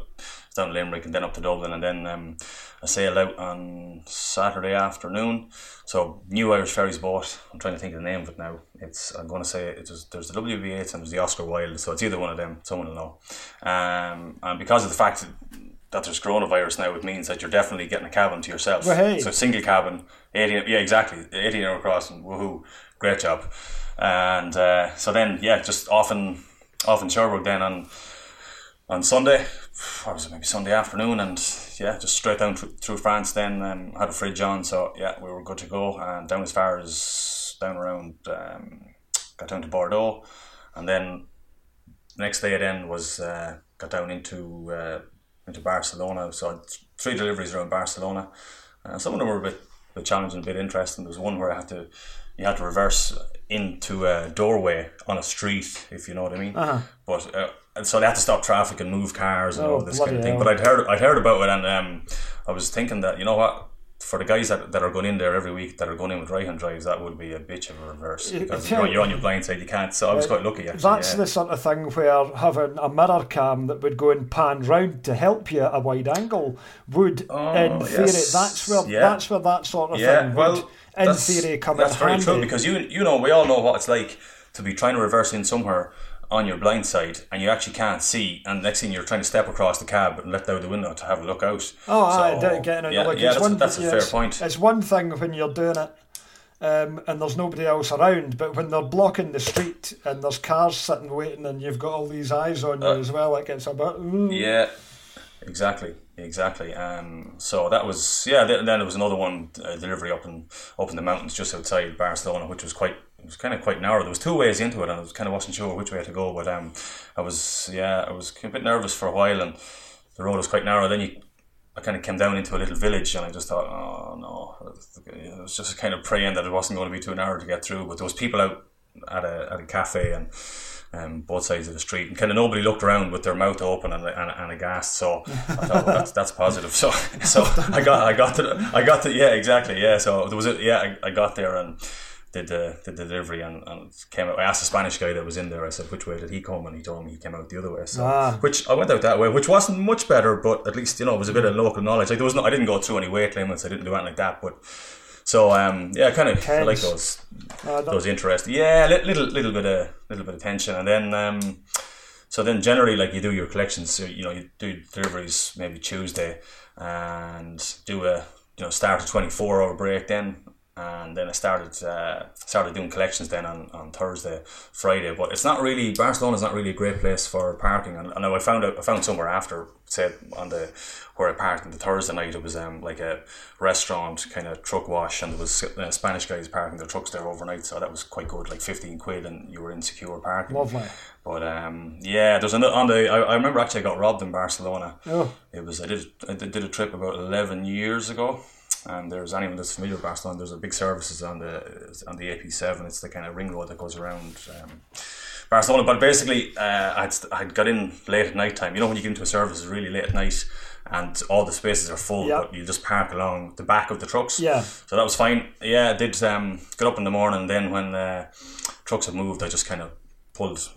down to Limerick and then up to Dublin and then um, I sailed out on Saturday afternoon. So new Irish ferries boat. I'm trying to think of the name of it now. It's I'm going to say it was there's the WB Yeats and there's the Oscar Wilde. So it's either one of them. Someone will know. Um, and because of the fact that there's coronavirus now, it means that you're definitely getting a cabin to yourself. Well, hey. So single cabin, 18, yeah, exactly, 18 hour crossing, woohoo, great job. And uh, so then, yeah, just off in, off often Cherbourg then on on Sunday, what was it, maybe Sunday afternoon, and yeah, just straight down through, through France. Then um, had a fridge on, so yeah, we were good to go. And down as far as down around, um, got down to Bordeaux, and then next day then was uh, got down into uh, into Barcelona. So three deliveries around Barcelona. Uh, some of them were a bit, a bit challenging, a bit interesting. There was one where I had to you had to reverse into a doorway on a street, if you know what I mean. Uh-huh. But uh, and so they had to stop traffic and move cars and oh, all this kind of thing. Hell. But I'd heard I'd heard about it, and um, I was thinking that you know what, for the guys that, that are going in there every week that are going in with right hand drives, that would be a bitch of a reverse because you're, you're, on your blind side, you can't. So I was uh, quite lucky. Actually, that's yeah. the sort of thing where having a mirror cam that would go and pan round to help you at a wide angle would, oh, in theory, yes. that's where yeah. that's where that sort of yeah. thing well, would, in theory, come That's very handy. true because you you know we all know what it's like to be trying to reverse in somewhere on your blind side and you actually can't see and next thing you're trying to step across the cab and let down the window to have a look out. Oh, so, I get it. Yeah, yeah that's, one, a, that's a fair point. It's one thing when you're doing it um, and there's nobody else around, but when they're blocking the street and there's cars sitting waiting and you've got all these eyes on you uh, as well, it gets a bit. Ooh. Yeah, exactly. Exactly. Um, so that was yeah. Then, then there was another one uh, delivery up in up in the mountains just outside Barcelona, which was quite it was kind of quite narrow. There was two ways into it, and I was kind of wasn't sure which way to go. But um, I was yeah, I was a bit nervous for a while, and the road was quite narrow. Then you, I kind of came down into a little village, and I just thought, oh no, I was just kind of praying that it wasn't going to be too narrow to get through. But there was people out at a at a cafe and um, both sides of the street, and kind of nobody looked around with their mouth open and, and, and aghast. So I thought well, that's that's positive. So so I got I got to I got to yeah exactly yeah. So there was a, yeah I, I got there and did the, the delivery and, and came out. I asked the Spanish guy that was in there. I said, "Which way did he come?" And he told me he came out the other way. So, ah. which I went out that way, which wasn't much better, but at least you know it was a bit of local knowledge. Like there was no, I didn't go through any weight limits. I didn't do anything like that, but so um, yeah, kind of I like those uh, those interesting. Yeah, little little bit of little bit of tension, and then um, so then generally like you do your collections. So, you know, you do deliveries maybe Tuesday, and do a you know start a twenty four hour break then. And then I started uh, started doing collections then on, on Thursday, Friday. But it's not really Barcelona is not really a great place for parking. And, and I found out I found somewhere after say on the where I parked on the Thursday night, it was um, like a restaurant kind of truck wash, and there was uh, Spanish guys parking their trucks there overnight, so that was quite good, like fifteen quid, and you were in secure parking. Lovely. But um, yeah, there's another on the. I, I remember actually I got robbed in Barcelona. Oh. It was I did I did a trip about eleven years ago. And there's anyone that's familiar with Barcelona, there's a big services on the on the AP7. It's the kind of ring road that goes around um, Barcelona. But basically, uh, I'd, I'd got in late at night time. You know, when you get into a service, it's really late at night and all the spaces are full, yep. but you just park along the back of the trucks. Yeah. So that was fine. Yeah, I did um, get up in the morning. Then when uh, trucks had moved, I just kind of pulled,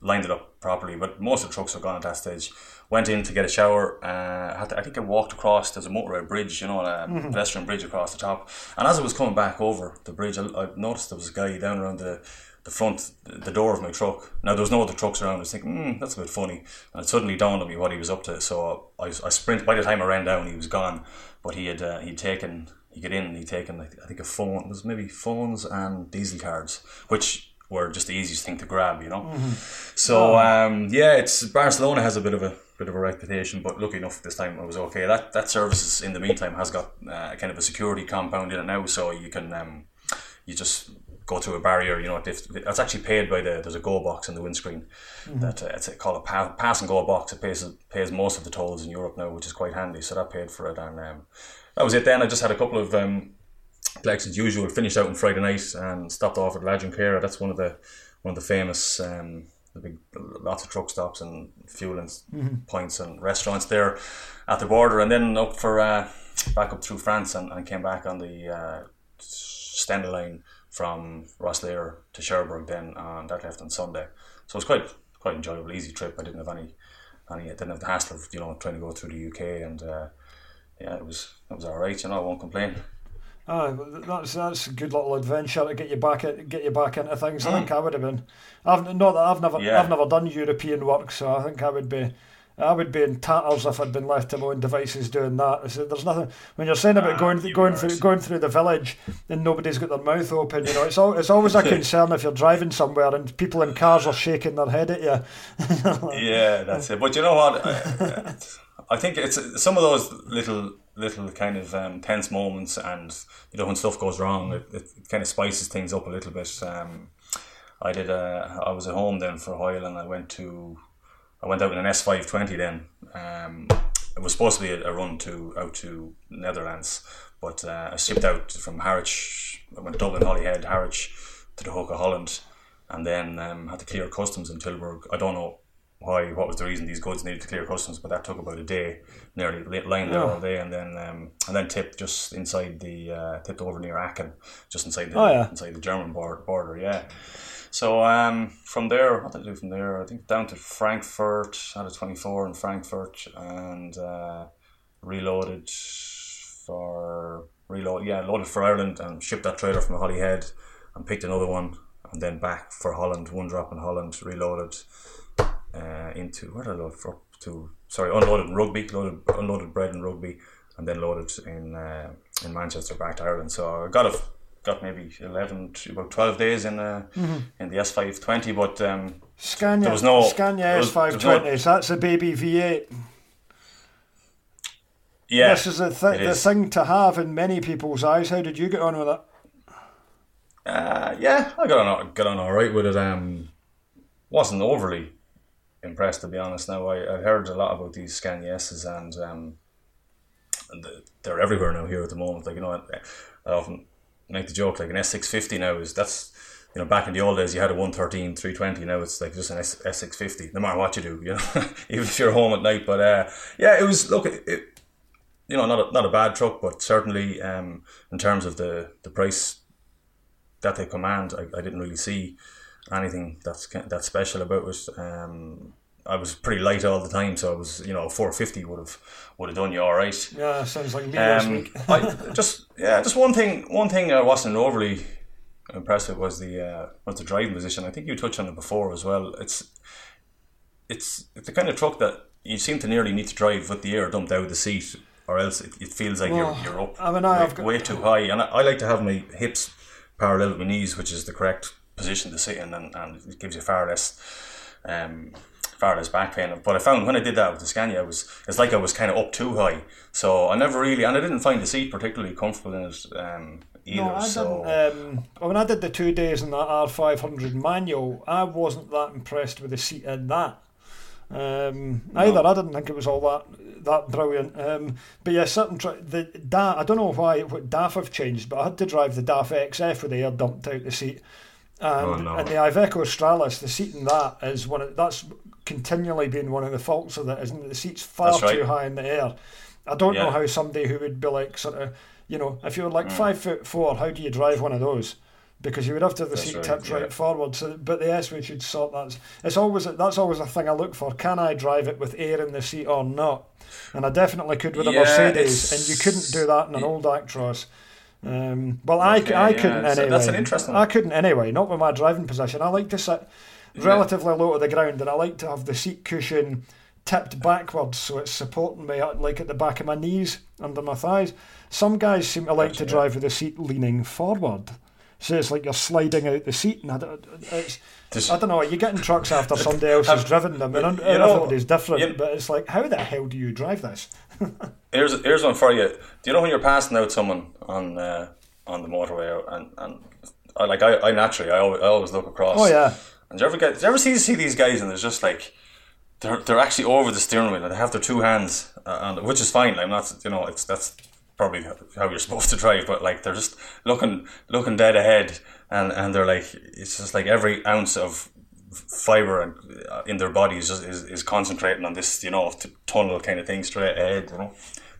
lined it up properly. But most of the trucks were gone at that stage. Went in to get a shower. Uh, I, to, I think I walked across. There's a motorway bridge, you know, a mm-hmm. pedestrian bridge across the top. And as I was coming back over the bridge, I, I noticed there was a guy down around the the front, the door of my truck. Now there was no other trucks around. I was thinking, mm, that's a bit funny. And it suddenly dawned on me what he was up to. So I, I sprint. By the time I ran down, he was gone. But he had uh, he'd taken you get in and you take in like I think a phone. It was maybe phones and diesel cards, which were just the easiest thing to grab, you know. Mm-hmm. So um, yeah, it's Barcelona has a bit of a bit of a reputation, but lucky enough this time it was okay. That that services in the meantime has got uh, kind of a security compound in it now, so you can um, you just go through a barrier. You know, it's actually paid by the there's a go box in the windscreen mm-hmm. that uh, it's called a pa- pass and go box. It pays pays most of the tolls in Europe now, which is quite handy. So that paid for it, and um, that was it. Then I just had a couple of um, like as usual. Finished out on Friday night and stopped off at La Junquera. That's one of the one of the famous. Um, the big lots of truck stops and fueling mm-hmm. points and restaurants there at the border, and then up for uh, back up through France and, and came back on the uh, Stena line from Rosslare to Cherbourg then and that left on Sunday. So it was quite quite enjoyable, easy trip. I didn't have any any I didn't have the hassle of, you know, trying to go through the UK and uh, yeah, it was it was alright, you know, I won't complain. Ah, that's that's a good little adventure to get you back at, get you back into things. I think I would have been. I've not that I've never yeah. I've never done European work, so I think I would be I would be in tatters if I'd been left to my own devices doing that. There's nothing when you're saying about ah, going going through going through the village and nobody's got their mouth open. You know, it's all, it's always a concern if you're driving somewhere and people in cars are shaking their head at you. yeah, that's it. But you know what? I, I think it's some of those little little kind of um, tense moments, and you know when stuff goes wrong, it, it kind of spices things up a little bit. Um, I did. A, I was at home then for a while, and I went to I went out in an S five twenty then. Um, it was supposed to be a, a, run to out to Netherlands, but uh, I shipped out from Harwich. I went Dublin, Holyhead, Harwich to the Hook of Holland, and then um, had to clear customs in Tilburg. I don't know why, what was the reason these goods needed to clear customs, but that took about a day, nearly lying there yeah. all day, and then um, and then tipped just inside the uh, tipped over near Aachen, just inside the oh, yeah. inside the German border. border yeah. So um, from there, what did I do from there? I think down to Frankfurt, had a 24 in Frankfurt, and uh, reloaded for reload. Yeah, loaded for Ireland and shipped that trailer from Holyhead, and picked another one, and then back for Holland. One drop in Holland, reloaded uh, into where did I load for? To sorry, unloaded Rugby, loaded unloaded bread in Rugby, and then loaded in uh, in Manchester back to Ireland. So I got a got maybe 11 about 12 days in uh, mm-hmm. in the S520 but um, Scania, there was no Scania S520 no, that's a baby V8 yeah this is, a th- the is. thing to have in many people's eyes how did you get on with it uh, yeah I got on got on all right with it um, wasn't overly impressed to be honest. Now I, I heard a lot about these Scania S's and um, they're everywhere now here at the moment. Like you know I often make the joke like an S650 now is that's you know back in the old days you had a 113 320 now it's like just an S- S650 no matter what you do you know even if you're home at night. But uh, yeah it was look it, it, you know not a, not a bad truck but certainly um, in terms of the the price that they command I, I didn't really see anything that's that special about it um, I was pretty light all the time, so I was, you know, four fifty would have would have done you all right. Yeah, sounds like me um, I just yeah, just one thing. One thing I wasn't overly impressed with was the uh, was the driving position. I think you touched on it before as well. It's it's it's the kind of truck that you seem to nearly need to drive with the air dumped out of the seat, or else it, it feels like well, you're you're up I mean, way, got, way, too high. And I, I like to have my hips parallel with my knees, which is the correct position to sit in, and, and it gives you far less. Um, far as back pain. But I found when I did that with the Scania, I was it's like I was kind of up too high. So I never really, and I didn't find the seat particularly comfortable in it um, either. No, I so. didn't. Um, when I did the two days in that R five hundred manual, I wasn't that impressed with the seat in that. Um, no. Either I didn't think it was all that that brilliant. Um, but yeah, certain tri- the DA, I don't know why what DAF have changed, but I had to drive the DAF XF with the air dumped out the seat. And, oh, no. and the Iveco Stralis, the seat in that is one of that's continually been one of the faults of that, isn't it? The seat's far right. too high in the air. I don't yeah. know how somebody who would be like sort of, you know, if you're like mm. five foot four, how do you drive one of those? Because you would have to have the that's seat right, tipped yeah. right forward. So, but the S we should sort that. It's always that's always a thing I look for. Can I drive it with air in the seat or not? And I definitely could with a yeah, Mercedes, and you couldn't do that in an old Actros. Um, well, okay, I, I couldn't anyway. That's an interesting. I couldn't anyway. Not with my driving position. I like to sit relatively low to the ground, and I like to have the seat cushion tipped backwards, so it's supporting me like at the back of my knees, under my thighs. Some guys seem to like to drive with the seat leaning forward. So it's like you're sliding out the seat, and I don't, I don't know. You get in trucks after somebody else has driven them, and you know, everybody's different. But it's like, how the hell do you drive this? here's here's one for you. Do you know when you're passing out someone on uh, on the motorway, and and I, like I, I naturally I always, I always look across. Oh yeah. And do you ever get? Do you ever see see these guys and there's just like they're they're actually over the steering wheel and they have their two hands, uh, and which is fine. I'm not you know it's that's probably how you're supposed to drive, but like they're just looking looking dead ahead, and and they're like it's just like every ounce of fiber uh, in their body is is, is concentrating on this you know tunnel kind of thing straight ahead. You know,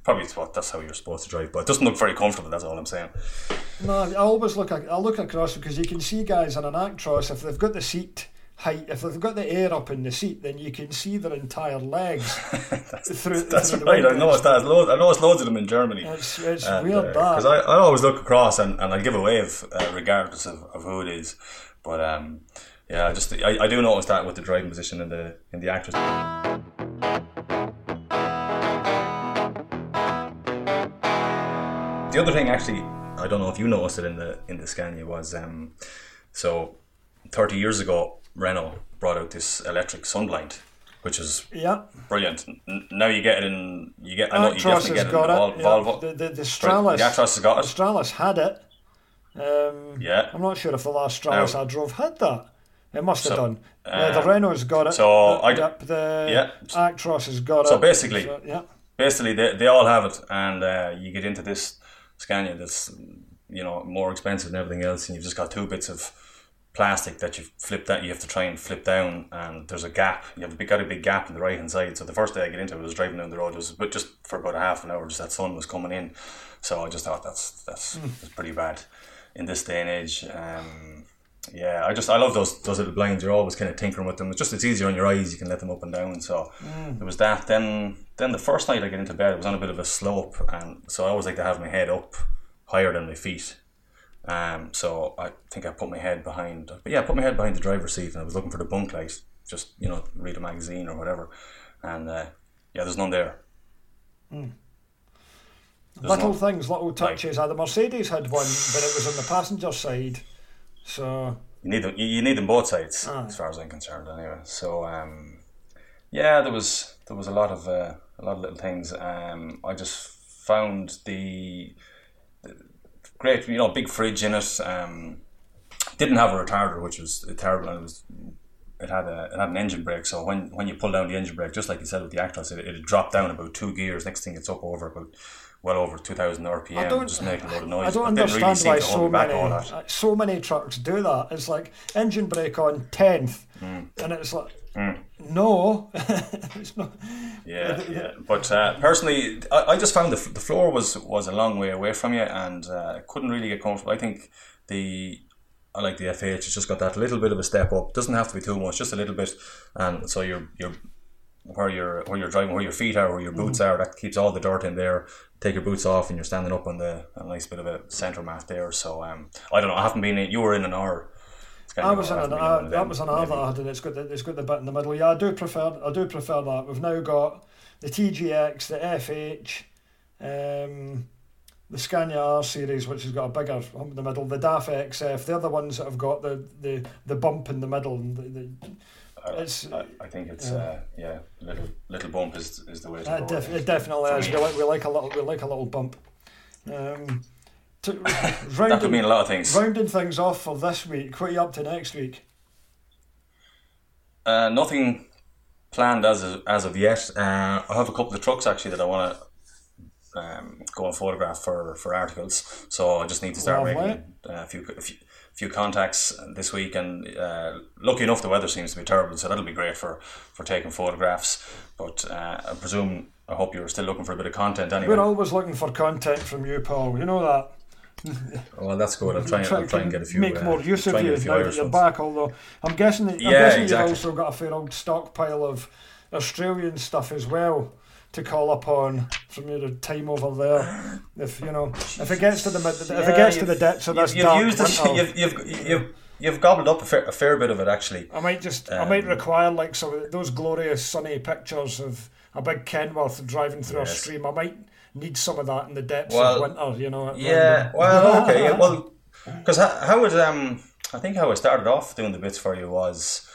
probably what that's how you're supposed to drive, but it doesn't look very comfortable. That's all I'm saying. No, I always look I look across because you can see guys on an Actros if they've got the seat height. If they've got the air up in the seat, then you can see their entire legs that's, through. That's through right. I noticed that. Loads, I it's loads of them in Germany. It's, it's and, weird uh, because I, I always look across and, and I give a wave uh, regardless of, of who it is. But um, yeah, I just I, I do notice that with the driving position in the in the Actros. The other thing, actually, I don't know if you noticed it in the in the Scania was um, so thirty years ago Renault brought out this electric sunblind, which is yeah brilliant. N- now you get it in. You get. I know you definitely get it in the Volvo. The, the, the Stralis. The Actros has got it. The Stralis had it. Um, yeah. I'm not sure if the last Stralis now, I drove had that. It must have so, done. Um, yeah, the Renault's got it. So the, I, the, the yeah. Actros has got so it. Basically, so yeah. Basically, they, they all have it, and uh, you get into this Scania that's you know more expensive than everything else, and you've just got two bits of plastic that you flip that you have to try and flip down and there's a gap. You have a big, got a big gap in the right hand side. So the first day I get into it I was driving down the road. It was but just for about a half an hour just that sun was coming in. So I just thought that's that's, mm. that's pretty bad in this day and age. Um, yeah I just I love those those little blinds. You're always kind of tinkering with them. It's just it's easier on your eyes. You can let them up and down. So mm. it was that. Then then the first night I get into bed it was on a bit of a slope and so I always like to have my head up higher than my feet um, so I think I put my head behind, but yeah, I put my head behind the driver's seat, and I was looking for the bunk light, just you know, read a magazine or whatever, and uh, yeah, there's none there. Mm. Little things, little touches. Like, uh, the Mercedes had one, but it was on the passenger side, so you need them. You need them both sides, ah. as far as I'm concerned, anyway. So um, yeah, there was there was a lot of uh, a lot of little things. Um, I just found the great, you know, big fridge in it. Um, didn't have a retarder, which was terrible. And it was it had a it had an engine brake, so when when you pull down the engine brake, just like you said with the Actros, it it dropped down about two gears. Next thing, it's up over about well over two thousand RPM. I don't, just making a lot of noise. I don't understand really why so many so many trucks do that. It's like engine brake on tenth, mm. and it's like. Mm. No, it's not. Yeah, yeah. But uh, personally, I, I just found the, the floor was was a long way away from you, and uh, couldn't really get comfortable. I think the I like the FH. It's just got that little bit of a step up. Doesn't have to be too much, just a little bit, and so you're you're where you're where you're driving, where your feet are, where your boots mm. are. That keeps all the dirt in there. Take your boots off, and you're standing up on the a nice bit of a centre mat there. So um, I don't know. I haven't been in. You were in an hour. I was an, uh, that was an hour that I had, and it's got the, it's got the bit in the middle. Yeah, I do prefer I do prefer that. We've now got the TGX, the FH. Um, the Scania R series, which has got a bigger hump in the middle, the DAF XF, they're the ones that have got the, the, the bump in the middle. The, the, it's, I, I think it's yeah. Uh, yeah, little little bump is, is the way to uh, go. Def, it definitely is. We like we like a little we like a little bump. Um, to, rounding, that could mean a lot of things. Rounding things off for this week. What are you up to next week? Uh, nothing planned as of, as of yet. Uh, I have a couple of trucks actually that I want to um, go and photograph for, for articles. So I just need to start making uh, a few, a few few contacts this week. And uh, lucky enough, the weather seems to be terrible, so that'll be great for for taking photographs. But uh, I presume I hope you're still looking for a bit of content anyway. We're always looking for content from you, Paul. You know that. Well, that's good. I'll try, I'll try and get a few. Make uh, more use of you now that you're back. Although I'm guessing, that, I'm yeah, guessing exactly. you've also got a fair old stockpile of Australian stuff as well to call upon from your time over there. If you know, if it gets to the if yeah, it gets to the depths of this you've, dark used it, you've, you've, you've you've gobbled up a fair, a fair bit of it actually. I might just um, I might um, require like some of those glorious sunny pictures of a big Kenworth driving through yes. a stream. I might need some of that in the depths well, of winter. You know. Yeah. well, okay. Yeah, well, because how, how would um I think how I started off doing the bits for you was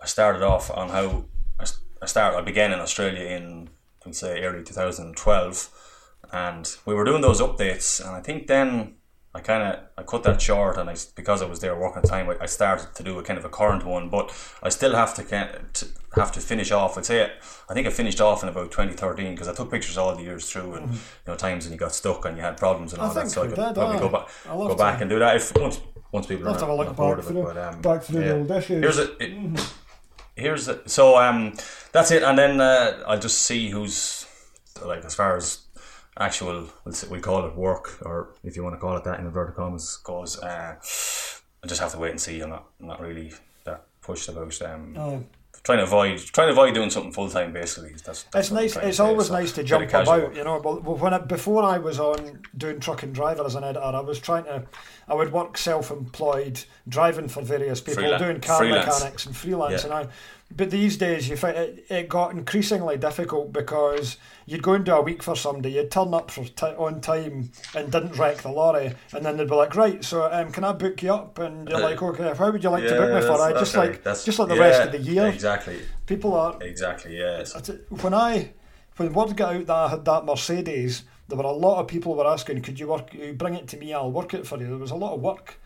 I started off on how I, I started I began in Australia in I would say early 2012 and we were doing those updates and I think then I kind of I cut that short, and I because I was there working time, I, I started to do a kind of a current one, but I still have to, to have to finish off. I'd say I think I finished off in about 2013 because I took pictures all the years through, and mm-hmm. you know times when you got stuck and you had problems and all that. So I could probably go back go back and do that if once once people are have a look back through, it, but, um, back through yeah. the old issues. Here's a, it, mm-hmm. here's a, so um that's it, and then uh, I'll just see who's like as far as actual we'll, call it work or if you want to call it that in inverted commas goes uh, I just have to wait and see I'm not, I'm not really that pushed about um, oh. trying to avoid trying to avoid doing something full time basically that's, that's it's nice it's always so nice to jump about you know but when I, before I was on doing truck and driver as an editor I was trying to I would work self-employed driving for various people Freelance. doing car freelance. mechanics and freelance yeah. and I but these days, you find it, it got increasingly difficult because you'd go into a week for somebody, you'd turn up for t- on time and didn't wreck the lorry, and then they'd be like, "Right, so um, can I book you up?" And you're uh, like, "Okay, how would you like yeah, to book me for?" I just okay. like just like the yeah, rest of the year. Exactly. People are exactly yes. When I when word got out that I had that Mercedes, there were a lot of people were asking, "Could you work? Bring it to me. I'll work it for you." There was a lot of work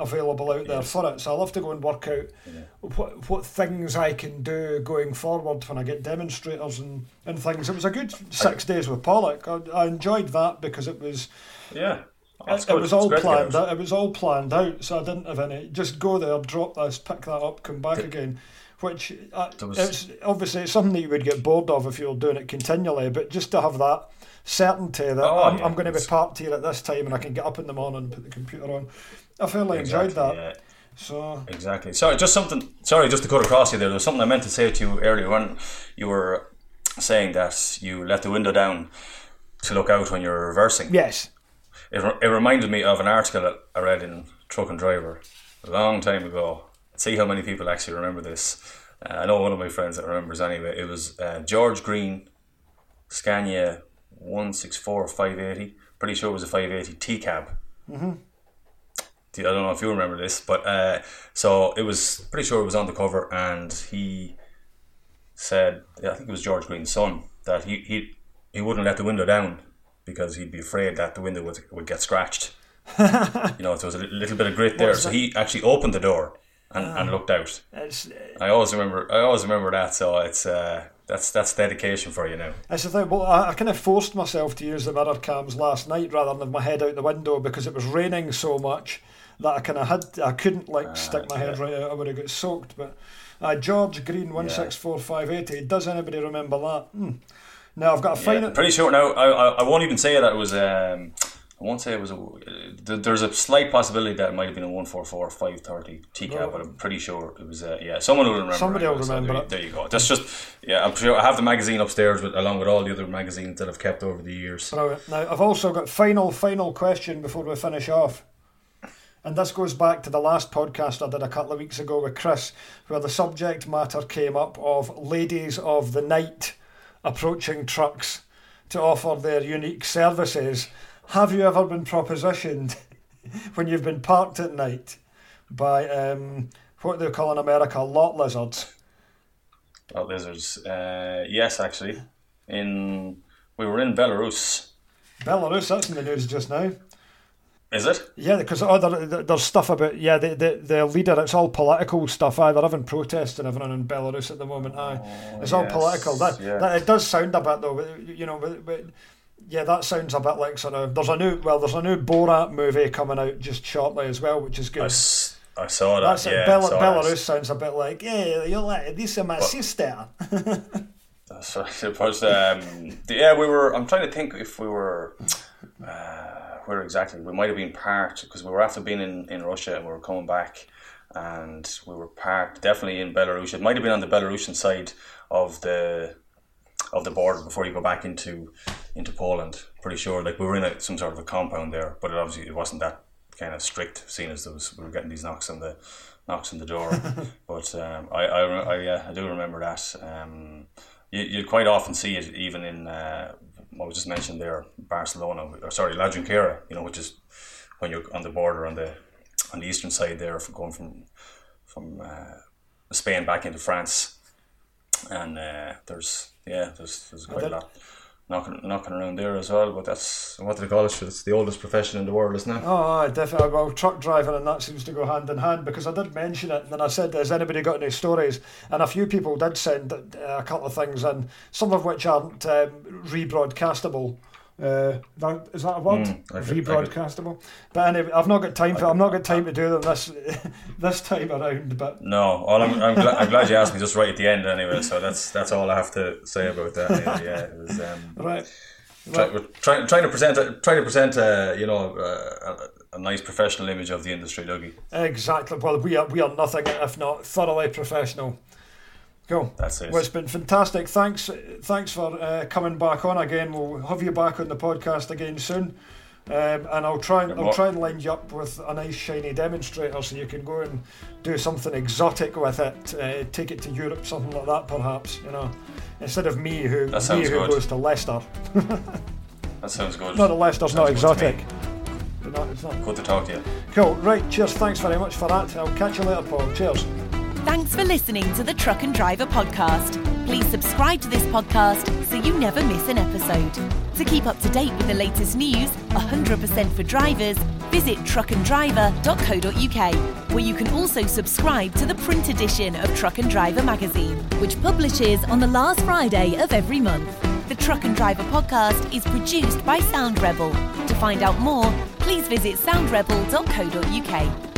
available out there for it. So I love to go and work out yeah. what what things I can do going forward when I get demonstrators and, and things. It was a good six days with Pollock. I, I enjoyed that because it was yeah. it, it, was all planned out. It was all planned out, so I didn't have any. Just go there, drop this, pick that up, come back again. Which uh, was, it's obviously it's something that you would get bored of if you were doing it continually. But just to have that certainty that oh, I'm, yeah. I'm, going to be parked here at this time and I can get up in the morning and put the computer on. I fairly exactly, enjoyed that. Yeah. So exactly. Sorry, just something. Sorry, just to cut across you there. There was something I meant to say to you earlier when you were saying that you let the window down to look out when you're reversing. Yes. It, it reminded me of an article I read in Truck and Driver a long time ago. See how many people actually remember this. Uh, I know one of my friends that remembers anyway. It was uh, George Green, Scania 164 580. Pretty sure it was a 580 T cab. Mm-hmm. I don't know if you remember this, but uh, so it was pretty sure it was on the cover, and he said, I think it was George Green's son, that he he, he wouldn't let the window down because he'd be afraid that the window would, would get scratched. you know, there was a little bit of grit there, so he actually opened the door and, and ah. looked out. I always remember, I always remember that. So it's uh, that's that's dedication for you now. That's the thing. Well, I, I kind of forced myself to use the mirror cams last night rather than have my head out the window because it was raining so much that I kind of had I couldn't like uh, stick my head right out. I would have got soaked. But uh, George Green one six four five eighty. Does anybody remember that? Hmm. Now I've got a final. Yeah, pretty sure now. I, I, I won't even say that it was. Um, I won't say it was a. There's a slight possibility that it might have been a one four four five thirty T cab, but I'm pretty sure it was. Uh, yeah, someone will remember. Somebody will remember. So there, there, you go. That's just. Yeah, I'm sure I have the magazine upstairs with along with all the other magazines that I've kept over the years. Brilliant. Now I've also got final final question before we finish off. And this goes back to the last podcast I did a couple of weeks ago with Chris, where the subject matter came up of ladies of the night approaching trucks to offer their unique services. Have you ever been propositioned when you've been parked at night by um, what they call in America lot lizards? Lot lizards. Uh, yes, actually. In we were in Belarus. Belarus, that's in the news just now. Is it? Yeah, because other there's stuff about yeah the, the the leader. It's all political stuff. Aye, they're having protests and everything in Belarus at the moment. Aye, oh, it's all yes, political. That, that it does sound a bit though. You know, but, but, yeah, that sounds a bit like sort of. There's a new well, there's a new Borat movie coming out just shortly as well, which is good. I, I saw that. That's yeah, Bel- saw Belarus that. sounds a bit like yeah, you're like this is my but, sister. that's right. It was um, yeah. We were. I'm trying to think if we were. Uh, where exactly. We might have been parked because we were after being in, in Russia and we were coming back and we were parked definitely in Belarus. It might have been on the Belarusian side of the of the border before you go back into into Poland. Pretty sure, like we were in a, some sort of a compound there, but it obviously it wasn't that kind of strict, seeing as there was, we were getting these knocks on the knocks on the door. but um, I, I, I, yeah, I do remember that. Um, you, you quite often see it even in uh, what was just mentioned there, Barcelona, or sorry, La Junquera, you know, which is when you're on the border on the on the eastern side there, from going from from uh, Spain back into France, and uh, there's yeah, there's there's quite a lot knocking knocking around there as well. But that's what they call it? It's the oldest profession in the world, isn't it? Oh, definitely. Well, truck driving and that seems to go hand in hand because I did mention it, and then I said, "Has anybody got any stories?" And a few people did send uh, a couple of things, and some of which aren't um, rebroadcastable. Uh, that, is that a word? Mm, Rebroadcastable. But anyway, I've not got time for. I've not got time to do them this this time around. But no, all I'm, I'm, glad, I'm glad you asked me just right at the end anyway. So that's that's all I have to say about that. Anyway. Yeah, it was, um, right. Try, we're trying, trying to present trying to present a you know a, a, nice professional image of the industry, Dougie. Exactly. Well, we are we are nothing if not thoroughly professional. Cool. That's it. Well, it's been fantastic. Thanks, thanks for uh, coming back on again. We'll have you back on the podcast again soon, um, and I'll try and I'll try and line you up with a nice shiny demonstrator so you can go and do something exotic with it. Uh, take it to Europe, something like that, perhaps. You know, instead of me who me who goes to Leicester. that sounds good. Not that Leicester's not exotic. Not, it's not. Good to talk to you. Cool. Right. Cheers. Thanks very much for that. I'll catch you later, Paul. Cheers. Thanks for listening to the Truck and Driver podcast. Please subscribe to this podcast so you never miss an episode. To keep up to date with the latest news, 100% for drivers, visit truckanddriver.co.uk, where you can also subscribe to the print edition of Truck and Driver magazine, which publishes on the last Friday of every month. The Truck and Driver podcast is produced by Sound Rebel. To find out more, please visit soundrebel.co.uk.